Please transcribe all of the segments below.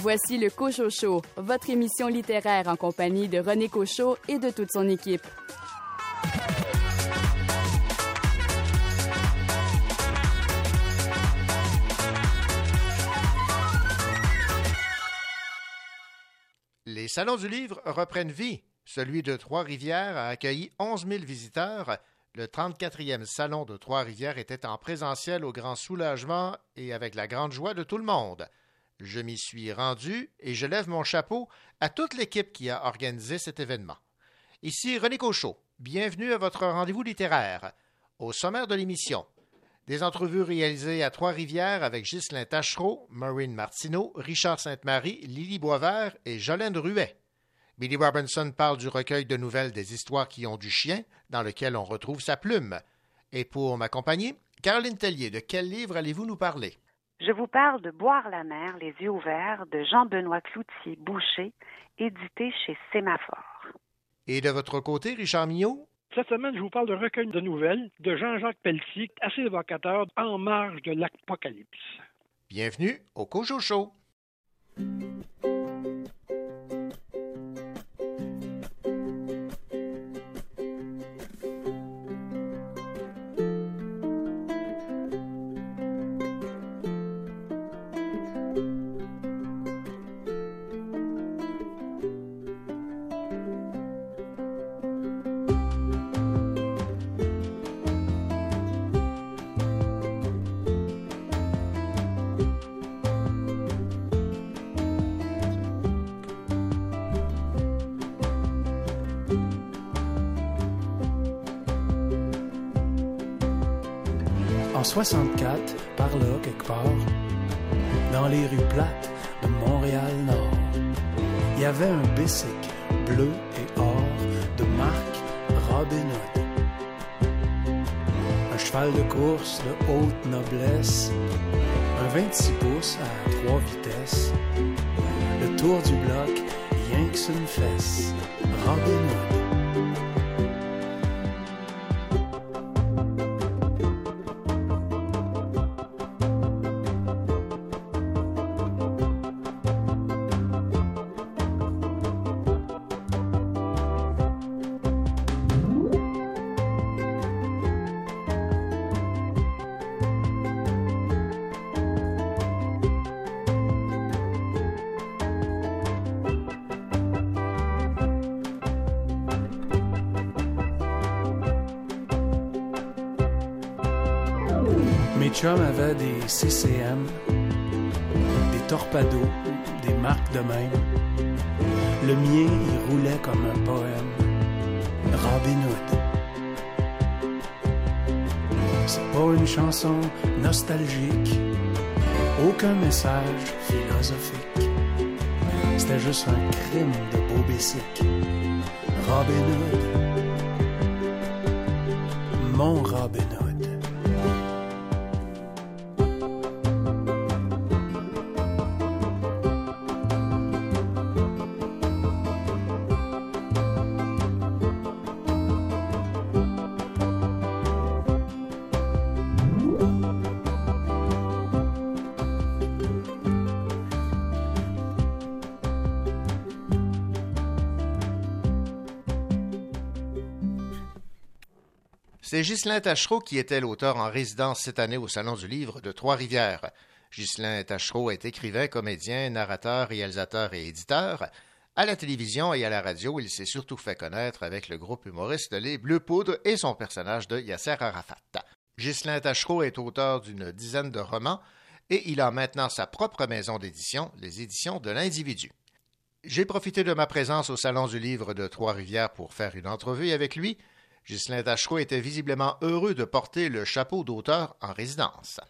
Voici le Cochot Show, votre émission littéraire en compagnie de René Cochot et de toute son équipe. Les salons du livre reprennent vie. Celui de Trois-Rivières a accueilli 11 000 visiteurs. Le 34e salon de Trois-Rivières était en présentiel au grand soulagement et avec la grande joie de tout le monde. Je m'y suis rendu et je lève mon chapeau à toute l'équipe qui a organisé cet événement. Ici René Cochot. Bienvenue à votre rendez-vous littéraire. Au sommaire de l'émission, des entrevues réalisées à Trois-Rivières avec Ghislain Tachereau, Maureen Martineau, Richard Sainte-Marie, Lily Boisvert et Jolène Ruet. Billy Robinson parle du recueil de nouvelles des histoires qui ont du chien, dans lequel on retrouve sa plume. Et pour m'accompagner, Caroline Tellier, de quel livre allez-vous nous parler? Je vous parle de Boire la mer, les yeux ouverts de Jean-Benoît Cloutier-Boucher, édité chez Sémaphore. Et de votre côté, Richard Millot? Cette semaine, je vous parle d'un recueil de nouvelles de Jean-Jacques Pelletier, assez évocateur, en marge de l'apocalypse. Bienvenue au Cojo Show. 64, par là, quelque part, dans les rues plates de Montréal-Nord, il y avait un bicycle bleu et or de marque Robin Hood. Un cheval de course de haute noblesse, un 26 pouces à trois vitesses, le tour du bloc, rien que une fesse, Robin nostalgique, aucun message philosophique. C'était juste un crime de beau bicycle. Robin Hood. Mon Robin C'est Ghislain Tachereau qui était l'auteur en résidence cette année au Salon du Livre de Trois-Rivières. Ghislain Tachereau est écrivain, comédien, narrateur, réalisateur et éditeur. À la télévision et à la radio, il s'est surtout fait connaître avec le groupe humoriste Les Bleus Poudres et son personnage de Yasser Arafat. Ghislain Tachereau est auteur d'une dizaine de romans et il a maintenant sa propre maison d'édition, les éditions de l'individu. J'ai profité de ma présence au Salon du Livre de Trois-Rivières pour faire une entrevue avec lui. Ghislain Tachereau était visiblement heureux de porter le chapeau d'auteur en résidence.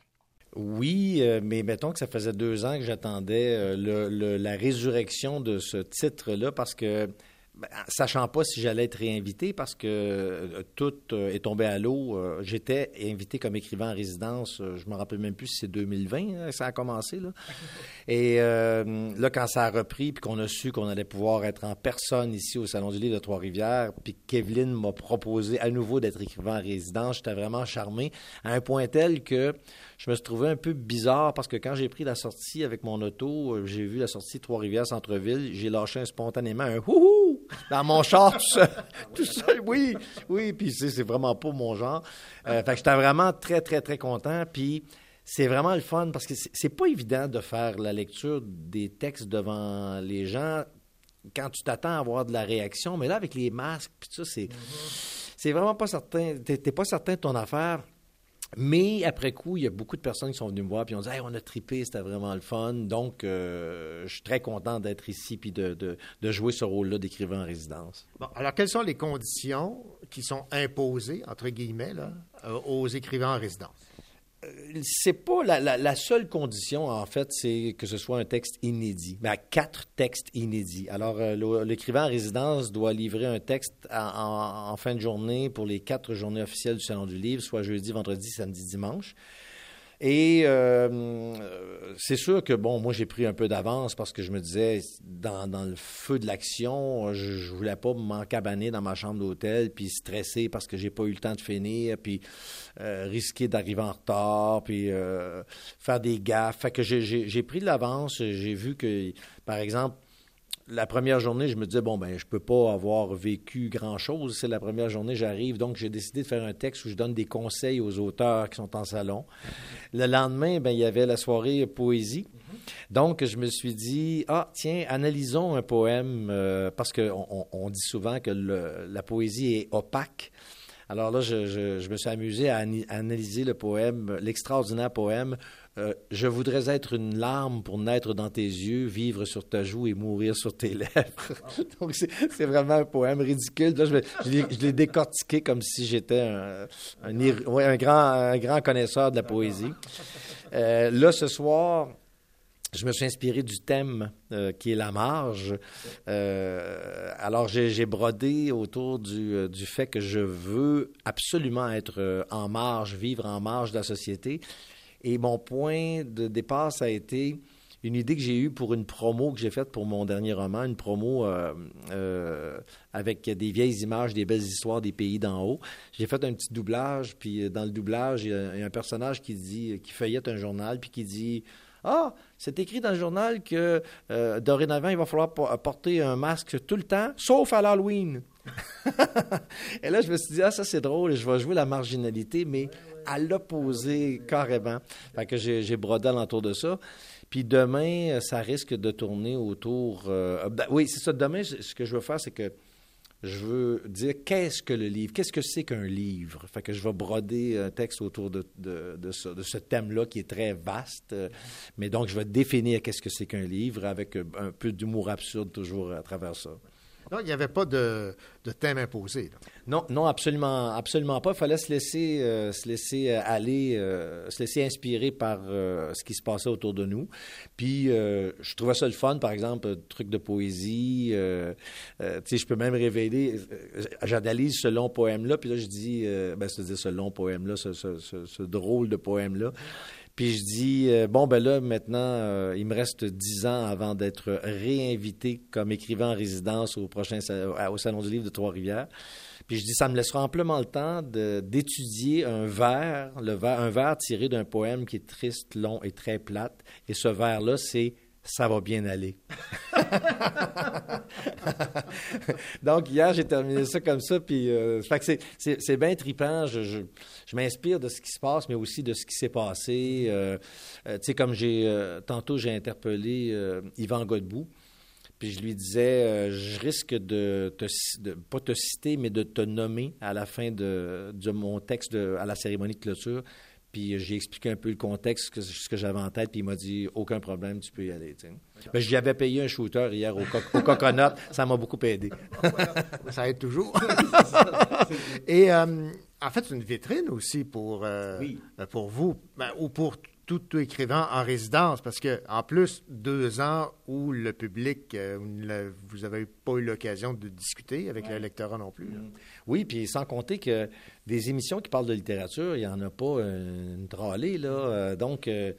Oui, euh, mais mettons que ça faisait deux ans que j'attendais euh, la résurrection de ce titre-là parce que ben, sachant pas si j'allais être réinvité parce que euh, tout euh, est tombé à l'eau. Euh, j'étais invité comme écrivain en résidence, je me rappelle même plus si c'est 2020 hein, ça a commencé. Là. Et là, quand ça a repris, puis qu'on a su qu'on allait pouvoir être en personne ici au Salon du Livre de Trois-Rivières, puis Kevin m'a proposé à nouveau d'être écrivain en résidence, j'étais vraiment charmé, à un point tel que je me suis trouvé un peu bizarre parce que quand j'ai pris la sortie avec mon auto, j'ai vu la sortie Trois-Rivières Centre-Ville, j'ai lâché spontanément un « houhou » dans mon char tout seul. tout seul, oui, oui. Puis c'est vraiment pas mon genre. Euh, fait que j'étais vraiment très, très, très content. Puis c'est vraiment le fun parce que c'est pas évident de faire la lecture des textes devant les gens quand tu t'attends à avoir de la réaction. Mais là, avec les masques, puis ça, c'est... C'est vraiment pas certain. T'es pas certain de ton affaire. Mais après coup, il y a beaucoup de personnes qui sont venues me voir et ont dit on a tripé, c'était vraiment le fun. Donc, euh, je suis très content d'être ici puis de, jouer ce rôle-là d'écrivain en résidence. Bon, alors, quelles sont les conditions qui sont imposées, entre guillemets, euh, aux écrivains en résidence? Euh, c'est pas la, seule condition, en fait, c'est que ce soit un texte inédit. Mais à quatre textes inédits. Alors, euh, l'écrivain en résidence doit livrer un texte en, fin de journée pour les quatre journées officielles du Salon du Livre, soit jeudi, vendredi, samedi, dimanche. Et euh, c'est sûr que, bon, moi, j'ai pris un peu d'avance parce que je me disais, dans, le feu de l'action, je, je voulais pas m'encabaner dans ma chambre d'hôtel puis stresser parce que j'ai pas eu le temps de finir, puis euh, risquer d'arriver en retard, puis euh, faire des gaffes. Fait que j'ai pris de l'avance. J'ai vu que, par exemple, la première journée, je me disais, bon, ben, je peux pas avoir vécu grand-chose. C'est la première journée, j'arrive. Donc, j'ai décidé de faire un texte où je donne des conseils aux auteurs qui sont en salon. Le lendemain, ben, il y avait la soirée poésie. Donc, je me suis dit, ah, tiens, analysons un poème, euh, parce qu'on on dit souvent que la poésie est opaque. Alors là, je, me suis amusé à, analyser le poème, l'extraordinaire poème euh, Je voudrais être une larme pour naître dans tes yeux, vivre sur ta joue et mourir sur tes lèvres. Donc, c'est vraiment un poème ridicule. Là, je, l'ai décortiqué comme si j'étais un, grand, connaisseur de la poésie. Euh, là, ce soir, je me suis inspiré du thème euh, qui est la marge. Alors, j'ai brodé autour du, fait que je veux absolument être en marge, vivre en marge de la société. Et mon point de départ, ça a été une idée que j'ai eue pour une promo que j'ai faite pour mon dernier roman, une promo avec des vieilles images, des belles histoires des pays d'en haut. J'ai fait un petit doublage, puis dans le doublage, il y a un personnage qui dit, qui feuillette un journal, puis qui dit ah, c'est écrit dans le journal que euh, dorénavant, il va falloir porter un masque tout le temps, sauf à l'Halloween. et là, je me suis dit, ah, ça c'est drôle, je vais jouer la marginalité, mais à l'opposé carrément. Fait que j'ai brodé alentour de ça. Puis demain, ça risque de tourner autour. Euh, ben, oui, c'est ça. Demain, ce que je veux faire, c'est que je veux dire qu'est-ce que le livre, qu'est-ce que c'est qu'un livre? Fait que je vais broder un texte autour de, de, de ce, de ce thème-là qui est très vaste. Mais donc, je vais définir qu'est-ce que c'est qu'un livre avec un peu d'humour absurde toujours à travers ça. Il n'y avait pas de, thème imposé. Non, non, absolument, absolument pas. Il fallait se laisser, euh, se laisser euh, aller, euh, se laisser inspirer par ce qui se passait autour de nous. Puis, je trouvais ça le fun, par exemple, truc de poésie. tu sais, je peux même révéler, j'analyse ce long poème-là, puis là, je dis, ben, c'est-à-dire ce long poème-là, ce, drôle de poème-là. Puis je dis, euh, bon, ben là, maintenant, euh, il me reste dix ans avant d'être réinvité comme écrivain en résidence au prochain au Salon du Livre de Trois-Rivières. Puis je dis, ça me laissera amplement le temps d'étudier un vers, le un vers tiré d'un poème qui est triste, long et très plate. Et ce vers-là, c'est ça va bien aller. Donc, hier, j'ai terminé ça comme ça, puis euh, c'est bien trippant. Je, m'inspire de ce qui se passe, mais aussi de ce qui s'est passé. Euh, euh, tu sais, comme j'ai, tantôt, j'ai interpellé Yvan Godbout, puis je lui disais, je risque de, te, pas te citer, mais de te nommer à la fin de, mon texte à la cérémonie de clôture. Puis j'ai expliqué un peu le contexte, ce que, j'avais en tête, puis il m'a dit aucun problème, tu peux y aller. Ben, j'y avais payé un shooter hier au, coconut, ça m'a beaucoup aidé. ça aide toujours. Et euh, en fait, c'est une vitrine aussi pour, euh, pour vous, ben, ou pour tout écrivain en résidence, parce que en plus, deux ans où le public, euh, vous n'avez pas eu l'occasion de discuter avec le lectorat non plus. Mm. Oui, puis sans compter que des émissions qui parlent de littérature, il n'y en a pas une tralée, là. Euh, donc, euh,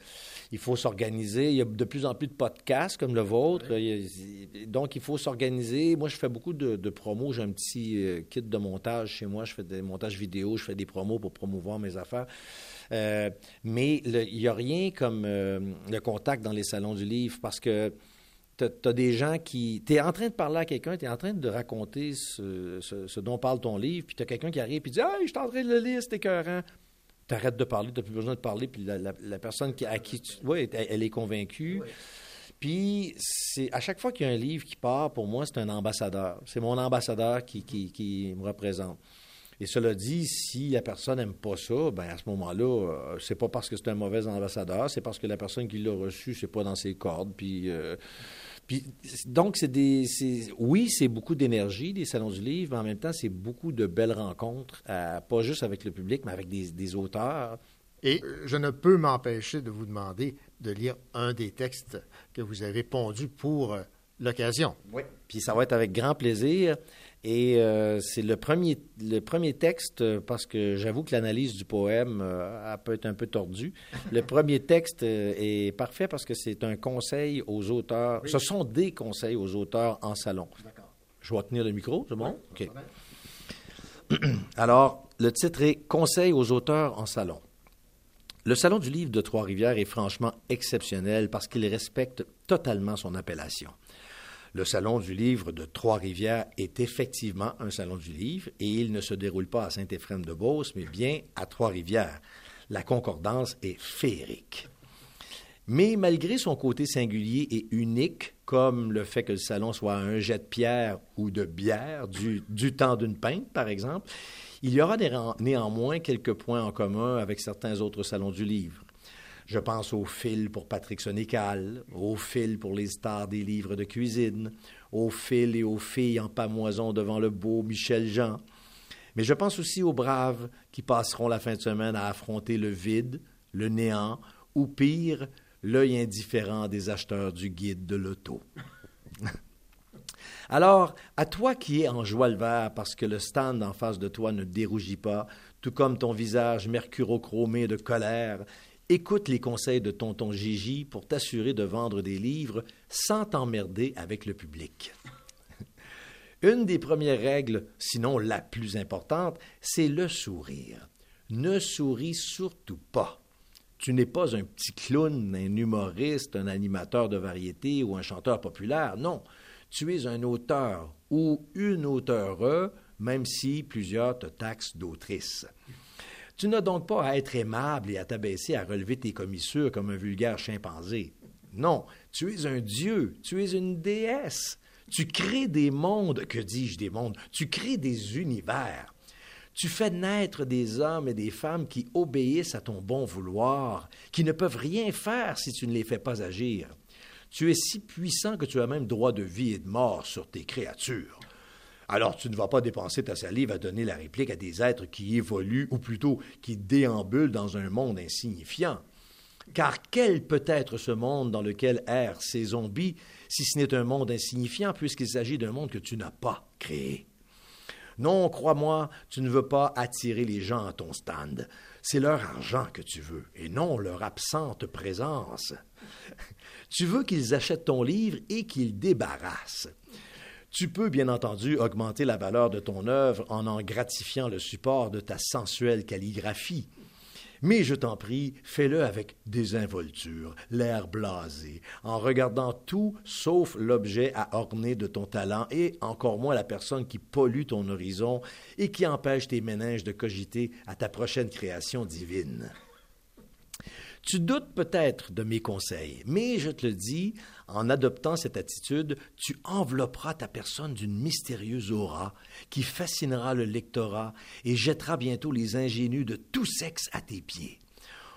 il faut s'organiser. Il y a de plus en plus de podcasts comme le vôtre. donc, il faut s'organiser. Moi, je fais beaucoup de, de promos. J'ai un petit kit de montage chez moi. Je fais des montages vidéo, je fais des promos pour promouvoir mes affaires. Euh, mais il n'y a rien comme euh, le contact dans les salons du livre parce que tu as, des gens qui. Tu es en train de parler à quelqu'un, tu es en train de raconter ce, dont parle ton livre, puis tu as quelqu'un qui arrive et dit Hey, je suis en train de le lire, c'est écœurant. Tu arrêtes de parler, tu n'as plus besoin de parler, puis la, personne qui, à qui tu. Oui, elle, est convaincue. Puis, c'est à chaque fois qu'il y a un livre qui part, pour moi, c'est un ambassadeur. C'est mon ambassadeur qui, qui, qui me représente. Et cela dit, si la personne n'aime pas ça, ben à ce moment-là, euh, c'est pas parce que c'est un mauvais ambassadeur, c'est parce que la personne qui l'a reçu, c'est pas dans ses cordes. Puis, euh, puis donc, c'est des. Oui, c'est beaucoup d'énergie, des salons du livre, mais en même temps, c'est beaucoup de belles rencontres, pas juste avec le public, mais avec des, des auteurs. Et je ne peux m'empêcher de vous demander de lire un des textes que vous avez pondus pour euh, l'occasion. Oui. Puis ça va être avec grand plaisir. Et euh, c'est le premier, le premier texte, euh, parce que j'avoue que l'analyse du poème euh, a peut être un peu tordue. Le premier texte est parfait parce que c'est un conseil aux auteurs. Ce sont des conseils aux auteurs en salon. Je vais tenir le micro, c'est bon? OK. Alors, le titre est Conseil aux auteurs en salon. Le Salon du livre de Trois-Rivières est franchement exceptionnel parce qu'il respecte totalement son appellation. Le Salon du livre de Trois-Rivières est effectivement un salon du livre et il ne se déroule pas à Saint-Éphrem-de-Beauce, mais bien à Trois-Rivières. La concordance est féerique. Mais malgré son côté singulier et unique, comme le fait que le salon soit un jet de pierre ou de bière du, temps d'une pinte, par exemple, il y aura néanmoins quelques points en commun avec certains autres salons du livre. Je pense au fil pour Patrick Sonical, au fil pour les stars des livres de cuisine, au fil et aux filles en pamoison devant le beau Michel Jean. Mais je pense aussi aux braves qui passeront la fin de semaine à affronter le vide, le néant, ou pire, l'œil indifférent des acheteurs du guide de l'auto. Alors, à toi qui es en joie le vert parce que le stand en face de toi ne dérougit pas, tout comme ton visage mercurochromé de colère Écoute les conseils de tonton Gigi pour t'assurer de vendre des livres sans t'emmerder avec le public. Une des premières règles, sinon la plus importante, c'est le sourire. Ne souris surtout pas. Tu n'es pas un petit clown, un humoriste, un animateur de variété ou un chanteur populaire. Non, tu es un auteur ou une auteure, même si plusieurs te taxent d'autrice. Tu n'as donc pas à être aimable et à t'abaisser à relever tes commissures comme un vulgaire chimpanzé. Non, tu es un dieu, tu es une déesse. Tu crées des mondes, que dis-je des mondes, tu crées des univers. Tu fais naître des hommes et des femmes qui obéissent à ton bon vouloir, qui ne peuvent rien faire si tu ne les fais pas agir. Tu es si puissant que tu as même droit de vie et de mort sur tes créatures. Alors tu ne vas pas dépenser ta salive à donner la réplique à des êtres qui évoluent, ou plutôt qui déambulent dans un monde insignifiant. Car quel peut être ce monde dans lequel errent ces zombies, si ce n'est un monde insignifiant, puisqu'il s'agit d'un monde que tu n'as pas créé? Non, crois-moi, tu ne veux pas attirer les gens à ton stand. C'est leur argent que tu veux, et non leur absente présence. tu veux qu'ils achètent ton livre et qu'ils débarrassent. Tu peux, bien entendu, augmenter la valeur de ton œuvre en en gratifiant le support de ta sensuelle calligraphie. Mais je t'en prie, fais-le avec désinvolture, l'air blasé, en regardant tout sauf l'objet à orner de ton talent et encore moins la personne qui pollue ton horizon et qui empêche tes méninges de cogiter à ta prochaine création divine. Tu doutes peut-être de mes conseils, mais je te le dis, en adoptant cette attitude, tu envelopperas ta personne d'une mystérieuse aura qui fascinera le lectorat et jettera bientôt les ingénus de tout sexe à tes pieds.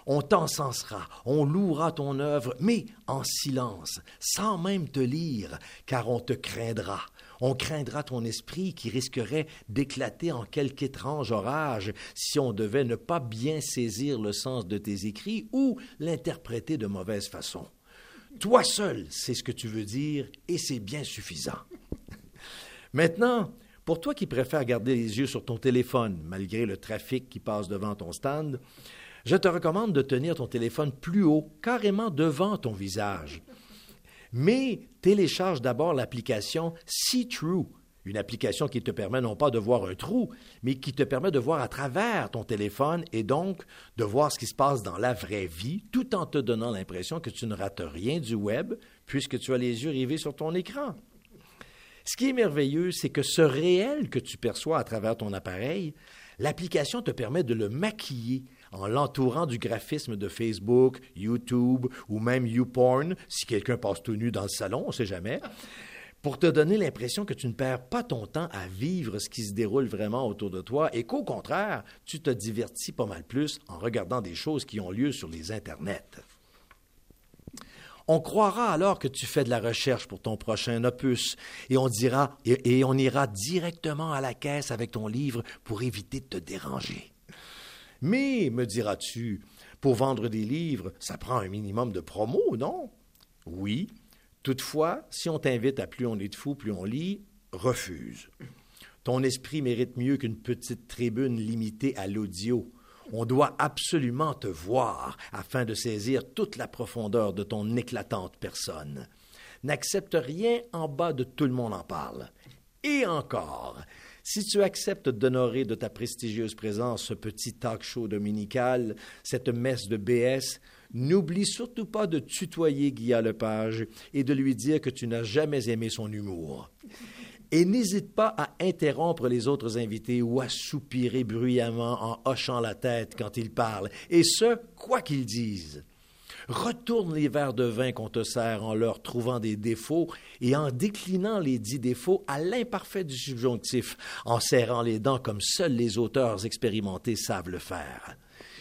On t'encensera, on louera ton œuvre, mais en silence, sans même te lire, car on te craindra. On craindra ton esprit qui risquerait d'éclater en quelque étrange orage si on devait ne pas bien saisir le sens de tes écrits ou l'interpréter de mauvaise façon. Toi seul sais ce que tu veux dire et c'est bien suffisant. Maintenant, pour toi qui préfères garder les yeux sur ton téléphone malgré le trafic qui passe devant ton stand, je te recommande de tenir ton téléphone plus haut, carrément devant ton visage. Mais télécharge d'abord l'application See True, une application qui te permet non pas de voir un trou, mais qui te permet de voir à travers ton téléphone et donc de voir ce qui se passe dans la vraie vie, tout en te donnant l'impression que tu ne rates rien du web, puisque tu as les yeux rivés sur ton écran. Ce qui est merveilleux, c'est que ce réel que tu perçois à travers ton appareil, l'application te permet de le maquiller en l'entourant du graphisme de Facebook, YouTube ou même YouPorn, si quelqu'un passe tout nu dans le salon, on ne sait jamais, pour te donner l'impression que tu ne perds pas ton temps à vivre ce qui se déroule vraiment autour de toi et qu'au contraire, tu te divertis pas mal plus en regardant des choses qui ont lieu sur les internets. On croira alors que tu fais de la recherche pour ton prochain opus et on dira et, on ira directement à la caisse avec ton livre pour éviter de te déranger. Mais, me diras-tu, pour vendre des livres, ça prend un minimum de promo, non? Oui. Toutefois, si on t'invite à plus on est de fou, plus on lit, refuse. Ton esprit mérite mieux qu'une petite tribune limitée à l'audio. On doit absolument te voir afin de saisir toute la profondeur de ton éclatante personne. N'accepte rien en bas de tout le monde en parle. Et encore, si tu acceptes d'honorer de ta prestigieuse présence ce petit talk show dominical, cette messe de BS, n'oublie surtout pas de tutoyer Guy Lepage et de lui dire que tu n'as jamais aimé son humour. Et n'hésite pas à interrompre les autres invités ou à soupirer bruyamment en hochant la tête quand ils parlent, et ce, quoi qu'ils disent. Retourne les verres de vin qu'on te sert en leur trouvant des défauts et en déclinant les dix défauts à l'imparfait du subjonctif, en serrant les dents comme seuls les auteurs expérimentés savent le faire.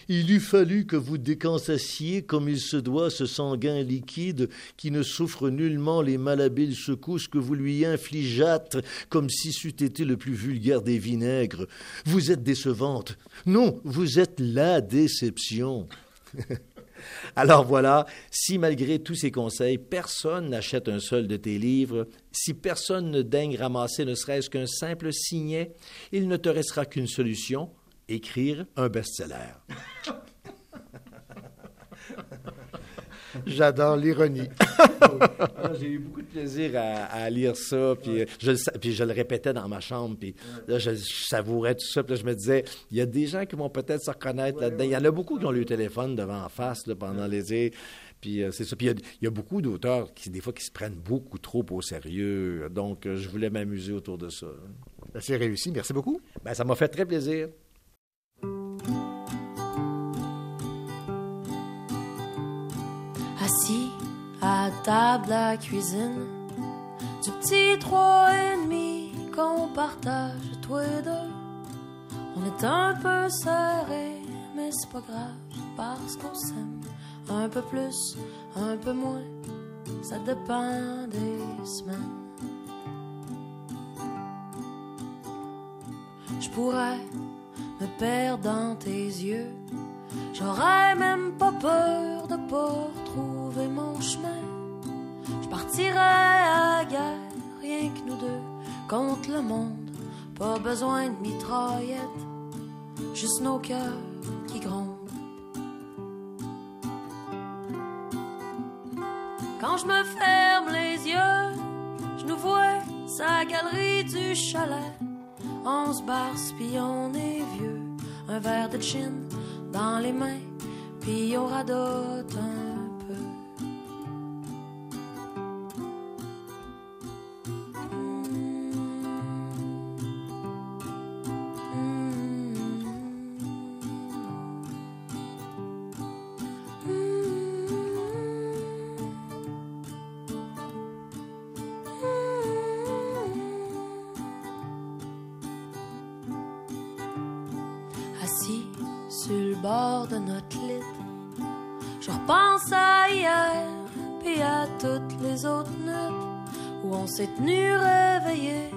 Il eût fallu que vous décansassiez comme il se doit ce sanguin liquide qui ne souffre nullement les malhabiles secousses que vous lui infligeâtes comme si c'eût été le plus vulgaire des vinaigres. Vous êtes décevante. Non, vous êtes la déception. Alors voilà, si malgré tous ces conseils, personne n'achète un seul de tes livres, si personne ne daigne ramasser ne serait-ce qu'un simple signet, il ne te restera qu'une solution, écrire un best-seller. J'adore l'ironie. Ah, j'ai eu beaucoup de plaisir à, lire ça, puis, je, puis je le répétais dans ma chambre, puis là, je, savourais tout ça, puis je me disais, il y a des gens qui vont peut-être se reconnaître là-dedans. Il y en a beaucoup qui ont le téléphone devant en face pendant les puis euh, c'est ça. Puis il y, a beaucoup d'auteurs qui, des fois, qui se prennent beaucoup trop au sérieux. Donc, euh, je voulais m'amuser autour de ça. C'est réussi. Merci beaucoup. Ben, ça m'a fait très plaisir. Table à cuisine, du petit trois et demi qu'on partage toi et deux. On est un peu serré, mais c'est pas grave parce qu'on s'aime un peu plus, un peu moins. Ça dépend des semaines. Je pourrais me perdre dans tes yeux. J'aurais même pas peur de pas retrouver mon chemin. Je partirais à guerre, rien que nous deux, contre le monde. Pas besoin de mitraillettes, juste nos cœurs qui grondent. Quand je me ferme les yeux, je nous vois sa galerie du chalet on se barre, puis on est vieux. Un verre de chin dans les mains, puis s'est tenu réveillé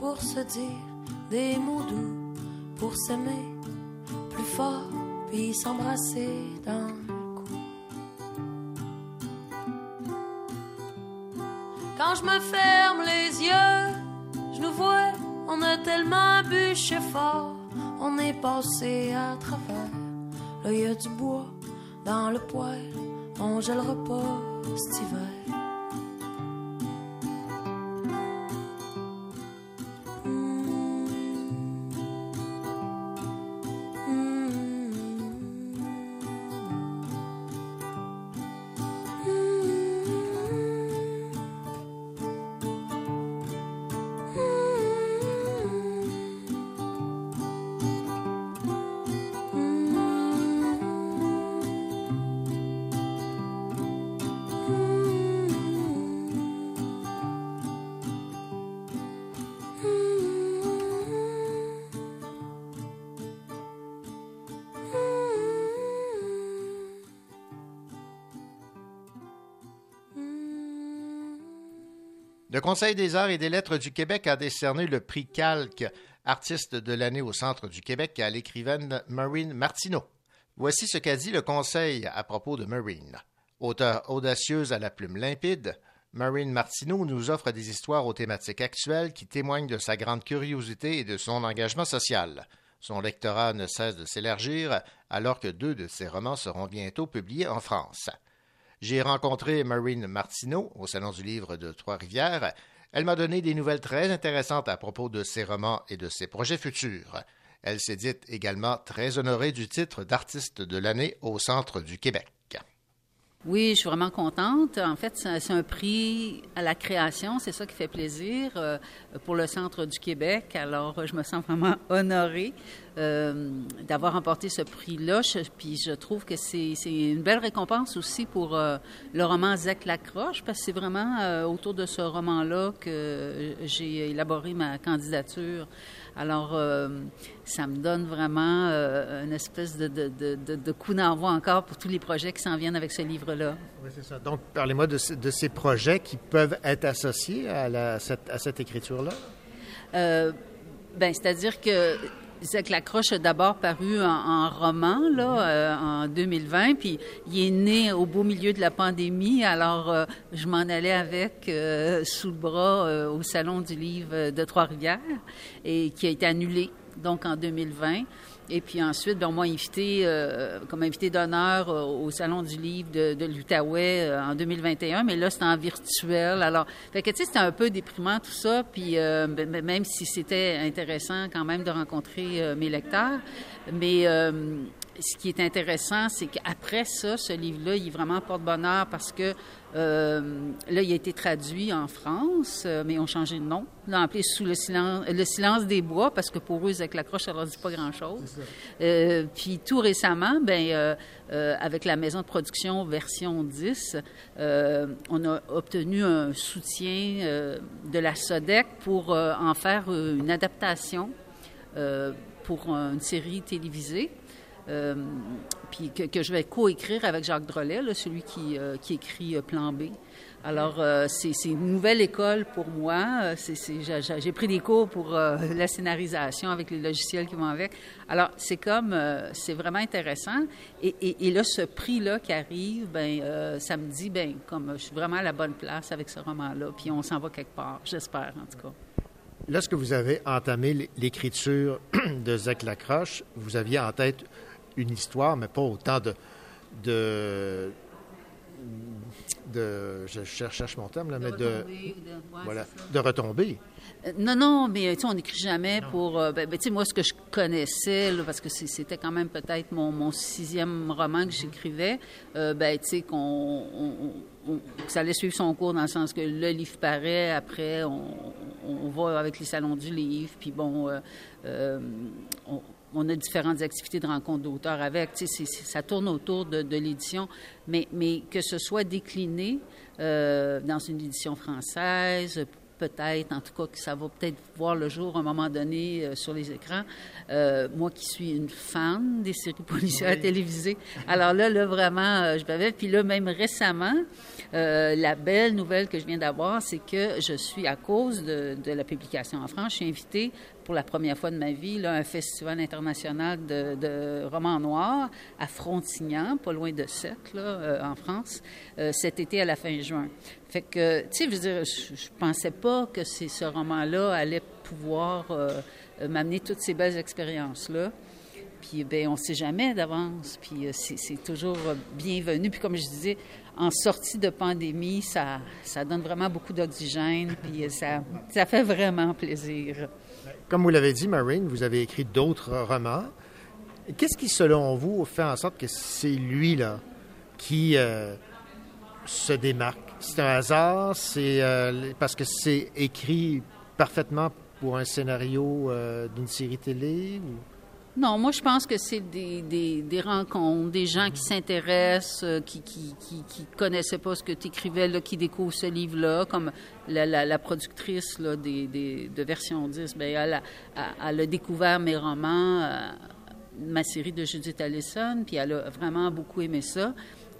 pour se dire des mots doux, pour s'aimer plus fort, puis s'embrasser dans le cou. Quand je me ferme les yeux, je nous vois, on a tellement bûché fort, on est passé à travers. A du bois dans le poêle, on gèlera pas cet hiver. Conseil des arts et des lettres du Québec a décerné le prix Calque, artiste de l'année au Centre du Québec, à l'écrivaine Maureen Martineau. Voici ce qu'a dit le Conseil à propos de Maureen. Auteur audacieuse à la plume limpide, Maureen Martineau nous offre des histoires aux thématiques actuelles qui témoignent de sa grande curiosité et de son engagement social. Son lectorat ne cesse de s'élargir alors que deux de ses romans seront bientôt publiés en France. J'ai rencontré Marine Martineau au Salon du Livre de Trois-Rivières. Elle m'a donné des nouvelles très intéressantes à propos de ses romans et de ses projets futurs. Elle s'est dite également très honorée du titre d'artiste de l'année au Centre du Québec. Oui, je suis vraiment contente. En fait, c'est un prix à la création, c'est ça qui fait plaisir euh, pour le Centre du Québec. Alors, je me sens vraiment honorée euh, d'avoir remporté ce prix-là. Puis je trouve que c'est une belle récompense aussi pour euh, le roman Zach Lacroche, parce que c'est vraiment autour de ce roman-là que j'ai élaboré ma candidature. Alors, euh, ça me donne vraiment euh, une espèce de, de, coup d'envoi encore pour tous les projets qui s'en viennent avec ce livre-là. Oui, c'est ça. Donc, parlez-moi de, ces projets qui peuvent être associés à, la, cette, à cette écriture-là. Euh, ben, c'est-à-dire que Isaac Lacroche a d'abord paru en, roman là, euh, en 2020, puis il est né au beau milieu de la pandémie. Alors, euh, je m'en allais avec euh, sous le bras au Salon du livre de Trois-Rivières, et qui a été annulé donc en 2020. Et puis ensuite, ben, on m'a invité euh, comme invité d'honneur euh, au Salon du livre de, de l'Outaouais euh, en 2021, mais là, c'était en virtuel. Alors, fait que, tu sais, c'était un peu déprimant tout ça, puis ben, même si c'était intéressant quand même de rencontrer mes lecteurs, mais ce qui est intéressant, c'est qu'après ça, ce livre-là, il est vraiment porte-bonheur parce que euh, là, il a été traduit en France, euh, mais ils ont changé de nom. Ils appelé Sous le silence, le silence des bois parce que pour eux, avec la croche, ça leur dit pas grand-chose. Euh, puis tout récemment, ben, avec la maison de production version 10, on a obtenu un soutien de la SODEC pour en faire une adaptation pour une série télévisée. Euh, puis que, je vais coécrire avec Jacques Drolet, celui qui, euh, écrit euh, Plan B. Alors, c'est une nouvelle école pour moi. J'ai pris des cours pour la scénarisation avec les logiciels qui vont avec. Alors, c'est comme, c'est vraiment intéressant. Et, et, là, ce prix-là qui arrive, ben, ça me dit, ben, comme je suis vraiment à la bonne place avec ce roman-là, puis on s'en va quelque part, j'espère en tout cas. Lorsque vous avez entamé l'écriture de Zach Lacroche, vous aviez en tête une histoire, mais pas autant de. de, de je cherche, mon terme, là, mais de. voilà, de retomber. Euh, non, non, mais on n'écrit jamais pour. Euh, ben, ben, tu sais, moi, ce que je connaissais, parce que c'était quand même peut-être mon, mon, sixième roman que j'écrivais, euh, ben, tu sais, qu'on. que ça allait suivre son cours dans le sens que le livre paraît, après, on, on va avec les salons du livre, puis bon, on, on a différentes activités de rencontre d'auteurs avec. ça tourne autour de, l'édition, mais, mais, que ce soit décliné euh, dans une édition française, peut-être, en tout cas, que ça va peut-être voir le jour à un moment donné euh, sur les écrans. Euh, moi qui suis une fan des séries policières télévisées. Alors là, là, vraiment, euh, je m'avais... Puis là, même récemment, la belle nouvelle que je viens d'avoir, c'est que je suis, à cause de, de, la publication en France, je suis invitée pour la première fois de ma vie, un festival international de, romans noirs à Frontignan, pas loin de Sète, là, euh, en France, euh, cet été à la fin juin. Fait que, tu sais, je veux pensais pas que ce roman-là allait pouvoir euh, m'amener toutes ces belles expériences-là. Puis, ben, on sait jamais d'avance. Puis, c'est toujours bienvenu. Puis, comme je disais, en sortie de pandémie, ça, ça donne vraiment beaucoup d'oxygène. Puis, ça, ça fait vraiment plaisir. Comme vous l'avez dit, Marine, vous avez écrit d'autres romans. Qu'est-ce qui, selon vous, fait en sorte que c'est lui-là qui euh, se démarque? C'est un hasard? C'est euh, parce que c'est écrit parfaitement pour un scénario euh, d'une série télé? Non, moi je pense que c'est des, des, rencontres, des gens qui s'intéressent, euh, qui, qui, qui, connaissaient pas ce que tu écrivais, qui découvrent ce livre-là, comme la, la, productrice des, des, de version 10, bien, elle, a, elle a découvert mes romans, euh, ma série de Judith Allison, puis elle a vraiment beaucoup aimé ça.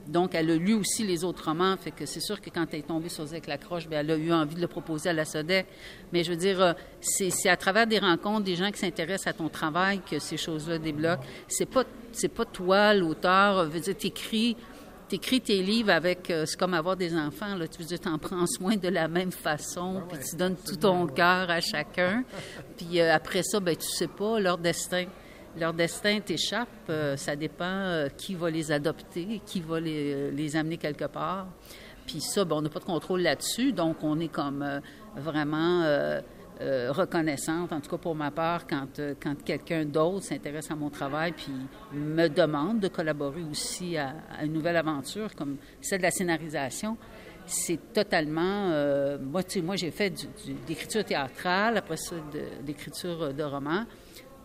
Donc, elle a lu aussi les autres romans, fait que c'est sûr que quand elle est tombée sur Zek Lacroche, bien, elle a eu envie de le proposer à la SODEC. Mais je veux dire, euh, c'est à travers des rencontres, des gens qui s'intéressent à ton travail que ces choses-là débloquent. C'est pas, c'est pas toi, l'auteur, veux dire, t'écris, t'écris tes livres avec, euh, c'est comme avoir des enfants, là, tu veux dire, t'en prends soin de la même façon, puis tu donnes tout ton cœur à chacun. Puis euh, après ça, ben tu sais pas leur destin leur destin t'échappe. Euh, ça dépend euh, qui va les adopter, qui va les, euh, les amener quelque part. Puis ça, ben, on n'a pas de contrôle là-dessus, donc on est comme vraiment reconnaissante, en tout cas pour ma part, quand, quand quelqu'un d'autre s'intéresse à mon travail puis me demande de collaborer aussi à, une nouvelle aventure comme celle de la scénarisation c'est totalement. moi, moi, j'ai fait de l'écriture théâtrale, après ça, de, d'écriture de romans.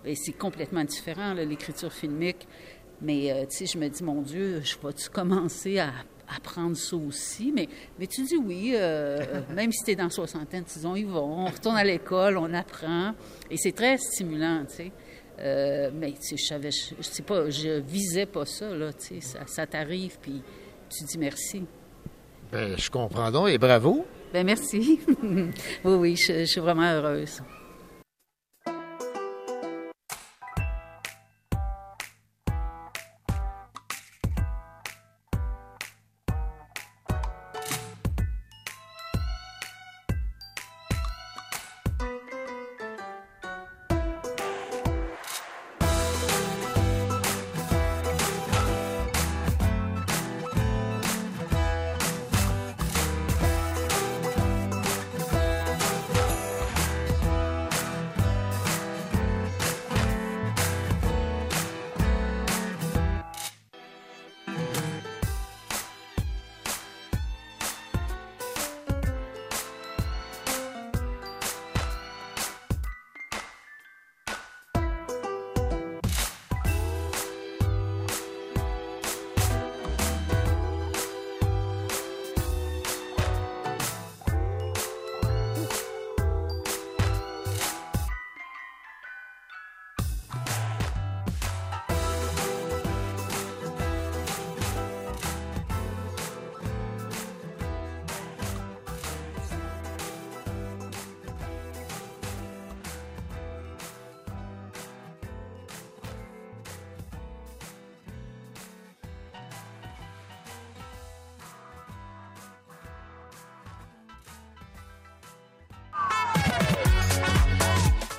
Et c'est complètement différent, l'écriture filmique. Mais, euh, tu sais, je me dis, mon Dieu, je vais-tu commencer à apprendre ça aussi? Mais, mais tu dis oui, euh, même si tu es dans la soixantaine, disons, ils vont, on retourne à l'école, on apprend. Et c'est très stimulant, tu sais. Euh, mais, tu sais, je savais, je, sais pas, je visais pas ça, là, tu sais. Ça, ça t'arrive, puis tu dis merci. Bien, je comprends donc, et bravo. Bien, merci. oui, oui, je suis vraiment heureuse.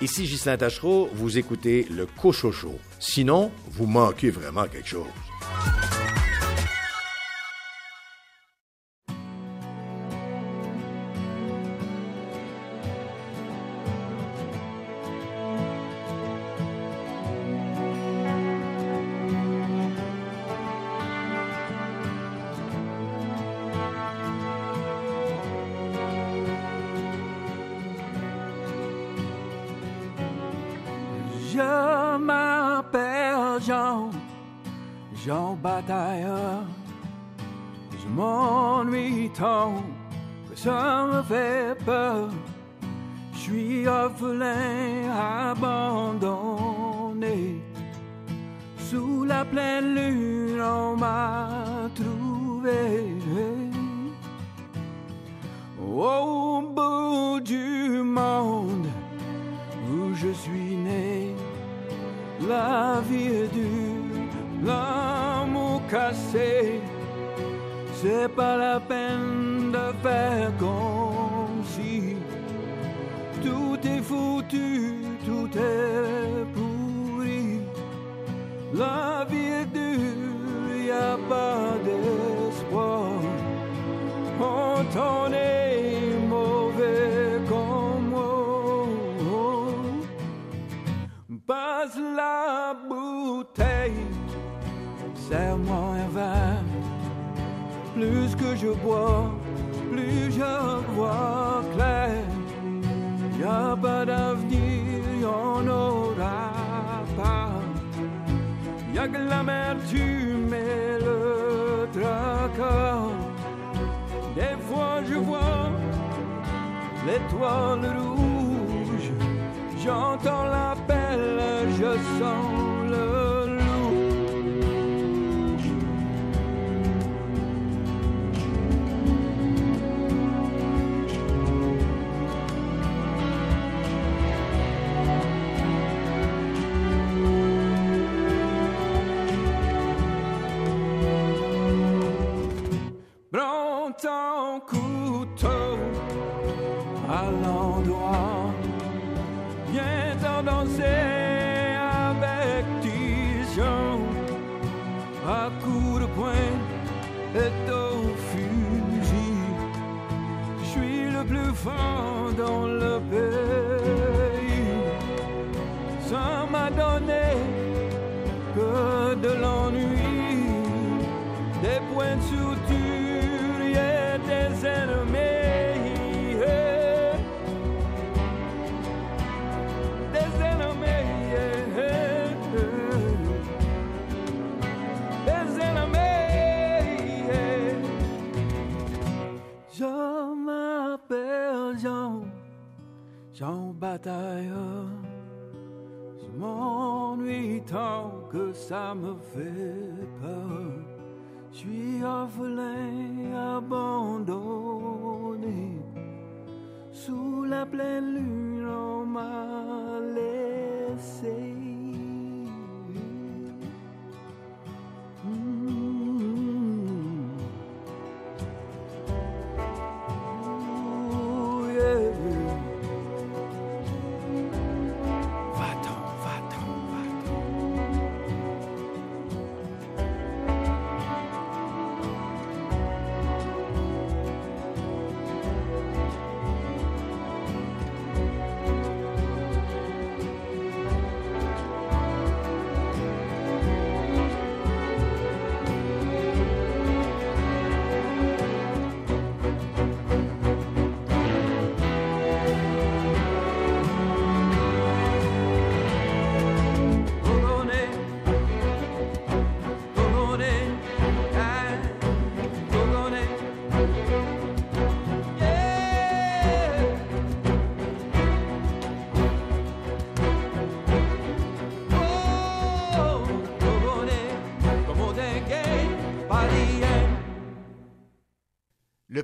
Ici Ghislain Tachereau, vous écoutez le Cochocho. Sinon, vous manquez vraiment quelque chose.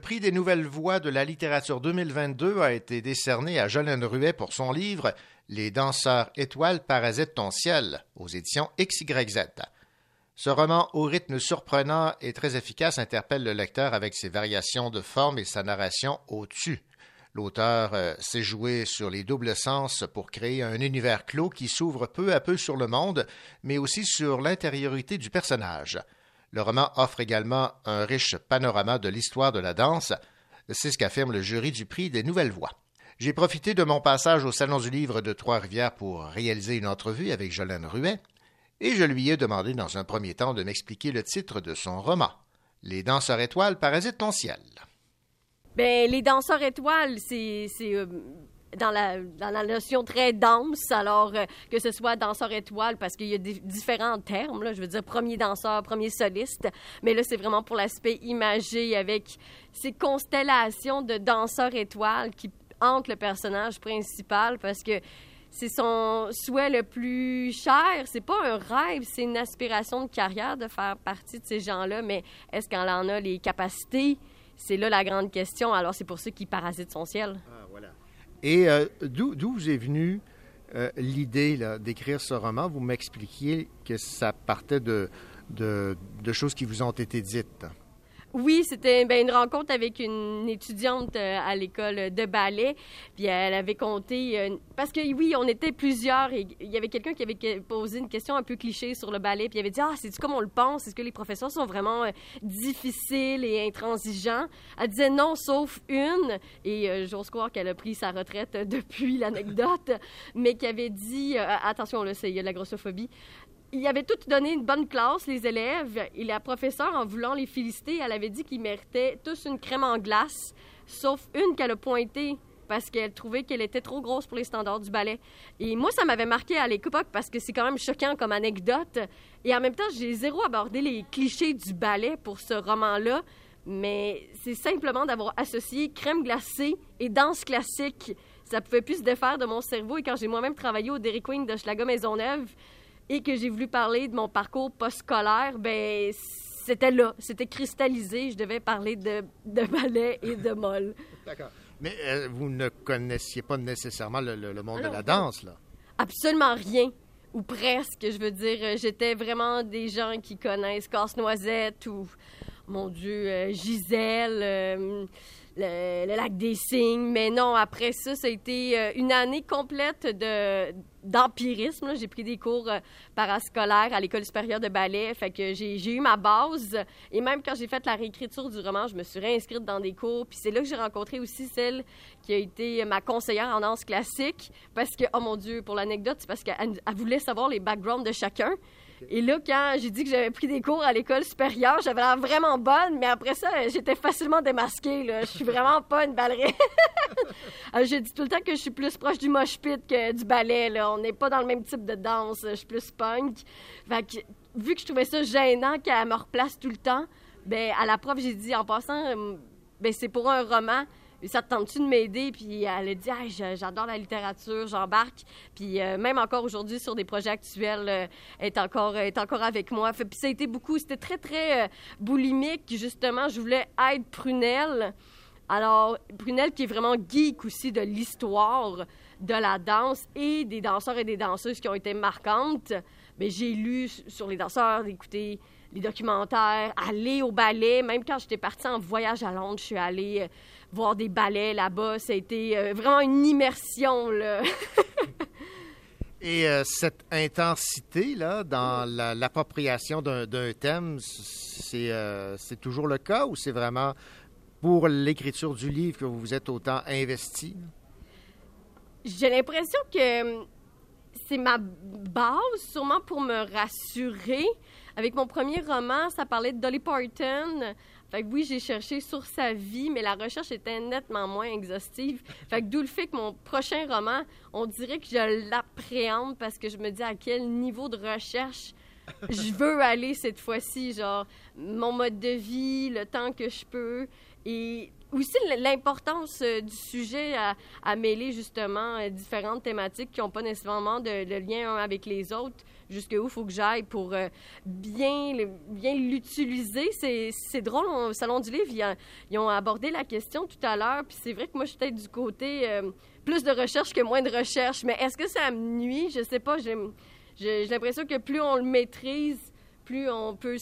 Prix des nouvelles voix de la littérature 2022 a été décerné à Jolene Ruet pour son livre Les danseurs étoiles parasitent ton ciel aux éditions XYZ. Ce roman au rythme surprenant et très efficace interpelle le lecteur avec ses variations de forme et sa narration au-dessus. L'auteur euh, s'est joué sur les doubles sens pour créer un univers clos qui s'ouvre peu à peu sur le monde, mais aussi sur l'intériorité du personnage. Le roman offre également un riche panorama de l'histoire de la danse. C'est ce qu'affirme le jury du prix des Nouvelles Voix. J'ai profité de mon passage au Salon du Livre de Trois-Rivières pour réaliser une entrevue avec Jolene Ruet, et je lui ai demandé dans un premier temps de m'expliquer le titre de son roman. Les danseurs étoiles parasitent ton ciel. Ben, les danseurs étoiles, c'est c'est, euh, dans, la, notion très dense, alors euh, que ce soit danseur étoile, parce qu'il y a différents termes, là, je veux dire premier danseur, premier soliste, mais là, c'est vraiment pour l'aspect imagé avec ces constellations de danseurs étoiles qui hante le personnage principal parce que c'est son souhait le plus cher. C'est pas un rêve, c'est une aspiration de carrière de faire partie de ces gens-là, mais est-ce qu'elle en a les capacités? C'est là la grande question. Alors, c'est pour ça qu'il parasite son ciel. Et euh, d'où vous est venue euh, l'idée d'écrire ce roman? Vous m'expliquiez que ça partait de, de choses qui vous ont été dites. Oui, c'était ben, une rencontre avec une étudiante euh, à l'école de ballet. Puis elle avait compté. euh, parce que oui, on était plusieurs et il y avait quelqu'un qui avait posé une question un peu cliché sur le ballet. Puis il avait dit Ah, c'est-tu comme on le pense? Est-ce que les professeurs sont vraiment euh, difficiles et intransigeants Elle disait non, sauf une. Et j'ose croire qu'elle a pris sa retraite depuis l'anecdote, mais qui avait dit Attention, là, c'est- il y a de la grossophobie. Ils avaient tous donné une bonne classe, les élèves, et la professeure, en voulant les féliciter, elle avait dit qu'ils méritaient tous une crème en glace, sauf une qu'elle a pointée parce qu'elle trouvait qu'elle était trop grosse pour les standards du ballet. Et moi, ça m'avait marqué à l'époque parce que c'est quand même choquant comme anecdote. Et en même temps, j'ai zéro abordé les clichés du ballet pour ce roman-là, mais c'est simplement d'avoir associé crème glacée et danse classique. Ça pouvait plus se défaire de mon cerveau. Et quand j'ai moi-même travaillé au Dairy Queen de Schlager Maisonneuve, et que j'ai voulu parler de mon parcours post-scolaire, ben c'était là, c'était cristallisé. Je devais parler de, de ballet et de molle. D'accord. Mais euh, vous ne connaissiez pas nécessairement le, le- le monde Ah de la danse, là? Absolument rien, ou presque. Je veux dire, euh, j'étais vraiment des gens qui connaissent Casse-Noisette ou, mon Dieu, euh, Gisèle, euh, le, lac des Cygnes. Mais non, après ça, ça a été euh, une année complète de d'empirisme. J'ai pris des cours euh, parascolaires à l'école supérieure de ballet. Fait que j'ai eu ma base. Et même quand j'ai fait la réécriture du roman, je me suis réinscrite dans des cours. Puis c'est là que j'ai rencontré aussi celle qui a été ma conseillère en danse classique. Parce que, oh mon Dieu, pour l'anecdote, c'est parce qu'elle elle voulait savoir les backgrounds de chacun. Et là, quand j'ai dit que j'avais pris des cours à l'école supérieure, j'avais l'air vraiment bonne, mais après ça, j'étais facilement démasquée. Là. Je suis vraiment pas une ballerine. Euh, je dis tout le temps que je suis plus proche du mosh pit que du ballet. Là. On n'est pas dans le même type de danse. Je suis plus punk. Fait que, vu que je trouvais ça gênant qu'elle me replace tout le temps, ben à la prof, j'ai dit en passant, euh, ben c'est pour un roman. Ça te tente-tu de m'aider? Puis elle a dit, je- j'adore la littérature, j'embarque. Puis euh, même encore aujourd'hui, sur des projets actuels, euh, est encore, elle est encore avec moi. Puis ça a été beaucoup, c'était très, très euh, boulimique. Justement, je voulais être prunelle. Alors, Prunelle qui est vraiment geek aussi de l'histoire de la danse et des danseurs et des danseuses qui ont été marquantes. Mais j'ai lu sur les danseurs, d'écouter les documentaires, aller au ballet. Même quand j'étais partie en voyage à Londres, je suis allée euh, voir des ballets là-bas. Ça a été euh, vraiment une immersion, là. Et euh, cette intensité-là dans la- l'appropriation d'un d'un thème, c'est euh, c'est toujours le cas ou c'est vraiment pour l'écriture du livre que vous vous êtes autant investi? J'ai l'impression que hum, c'est ma base, sûrement pour me rassurer. Avec mon premier roman, ça parlait de Dolly Parton. Fait oui, j'ai cherché sur sa vie, mais la recherche était nettement moins exhaustive. Fait d'où le fait que mon prochain roman, on dirait que je l'appréhende parce que je me dis à quel niveau de recherche je veux aller cette fois-ci, genre mon mode de vie, le temps que je peux, et aussi l'importance euh, du sujet à, mêler justement euh, différentes thématiques qui n'ont pas nécessairement de, de lien avec les autres, jusqu'où il faut que j'aille pour euh, bien, bien l'utiliser. C'est drôle, au Salon du Livre, ils, ont abordé la question tout à l'heure, puis c'est vrai que moi, je suis peut-être du côté euh, plus de recherche que moins de recherche, mais est-ce que ça me nuit? Je sais pas, j'ai l'impression que plus on le maîtrise, plus on peut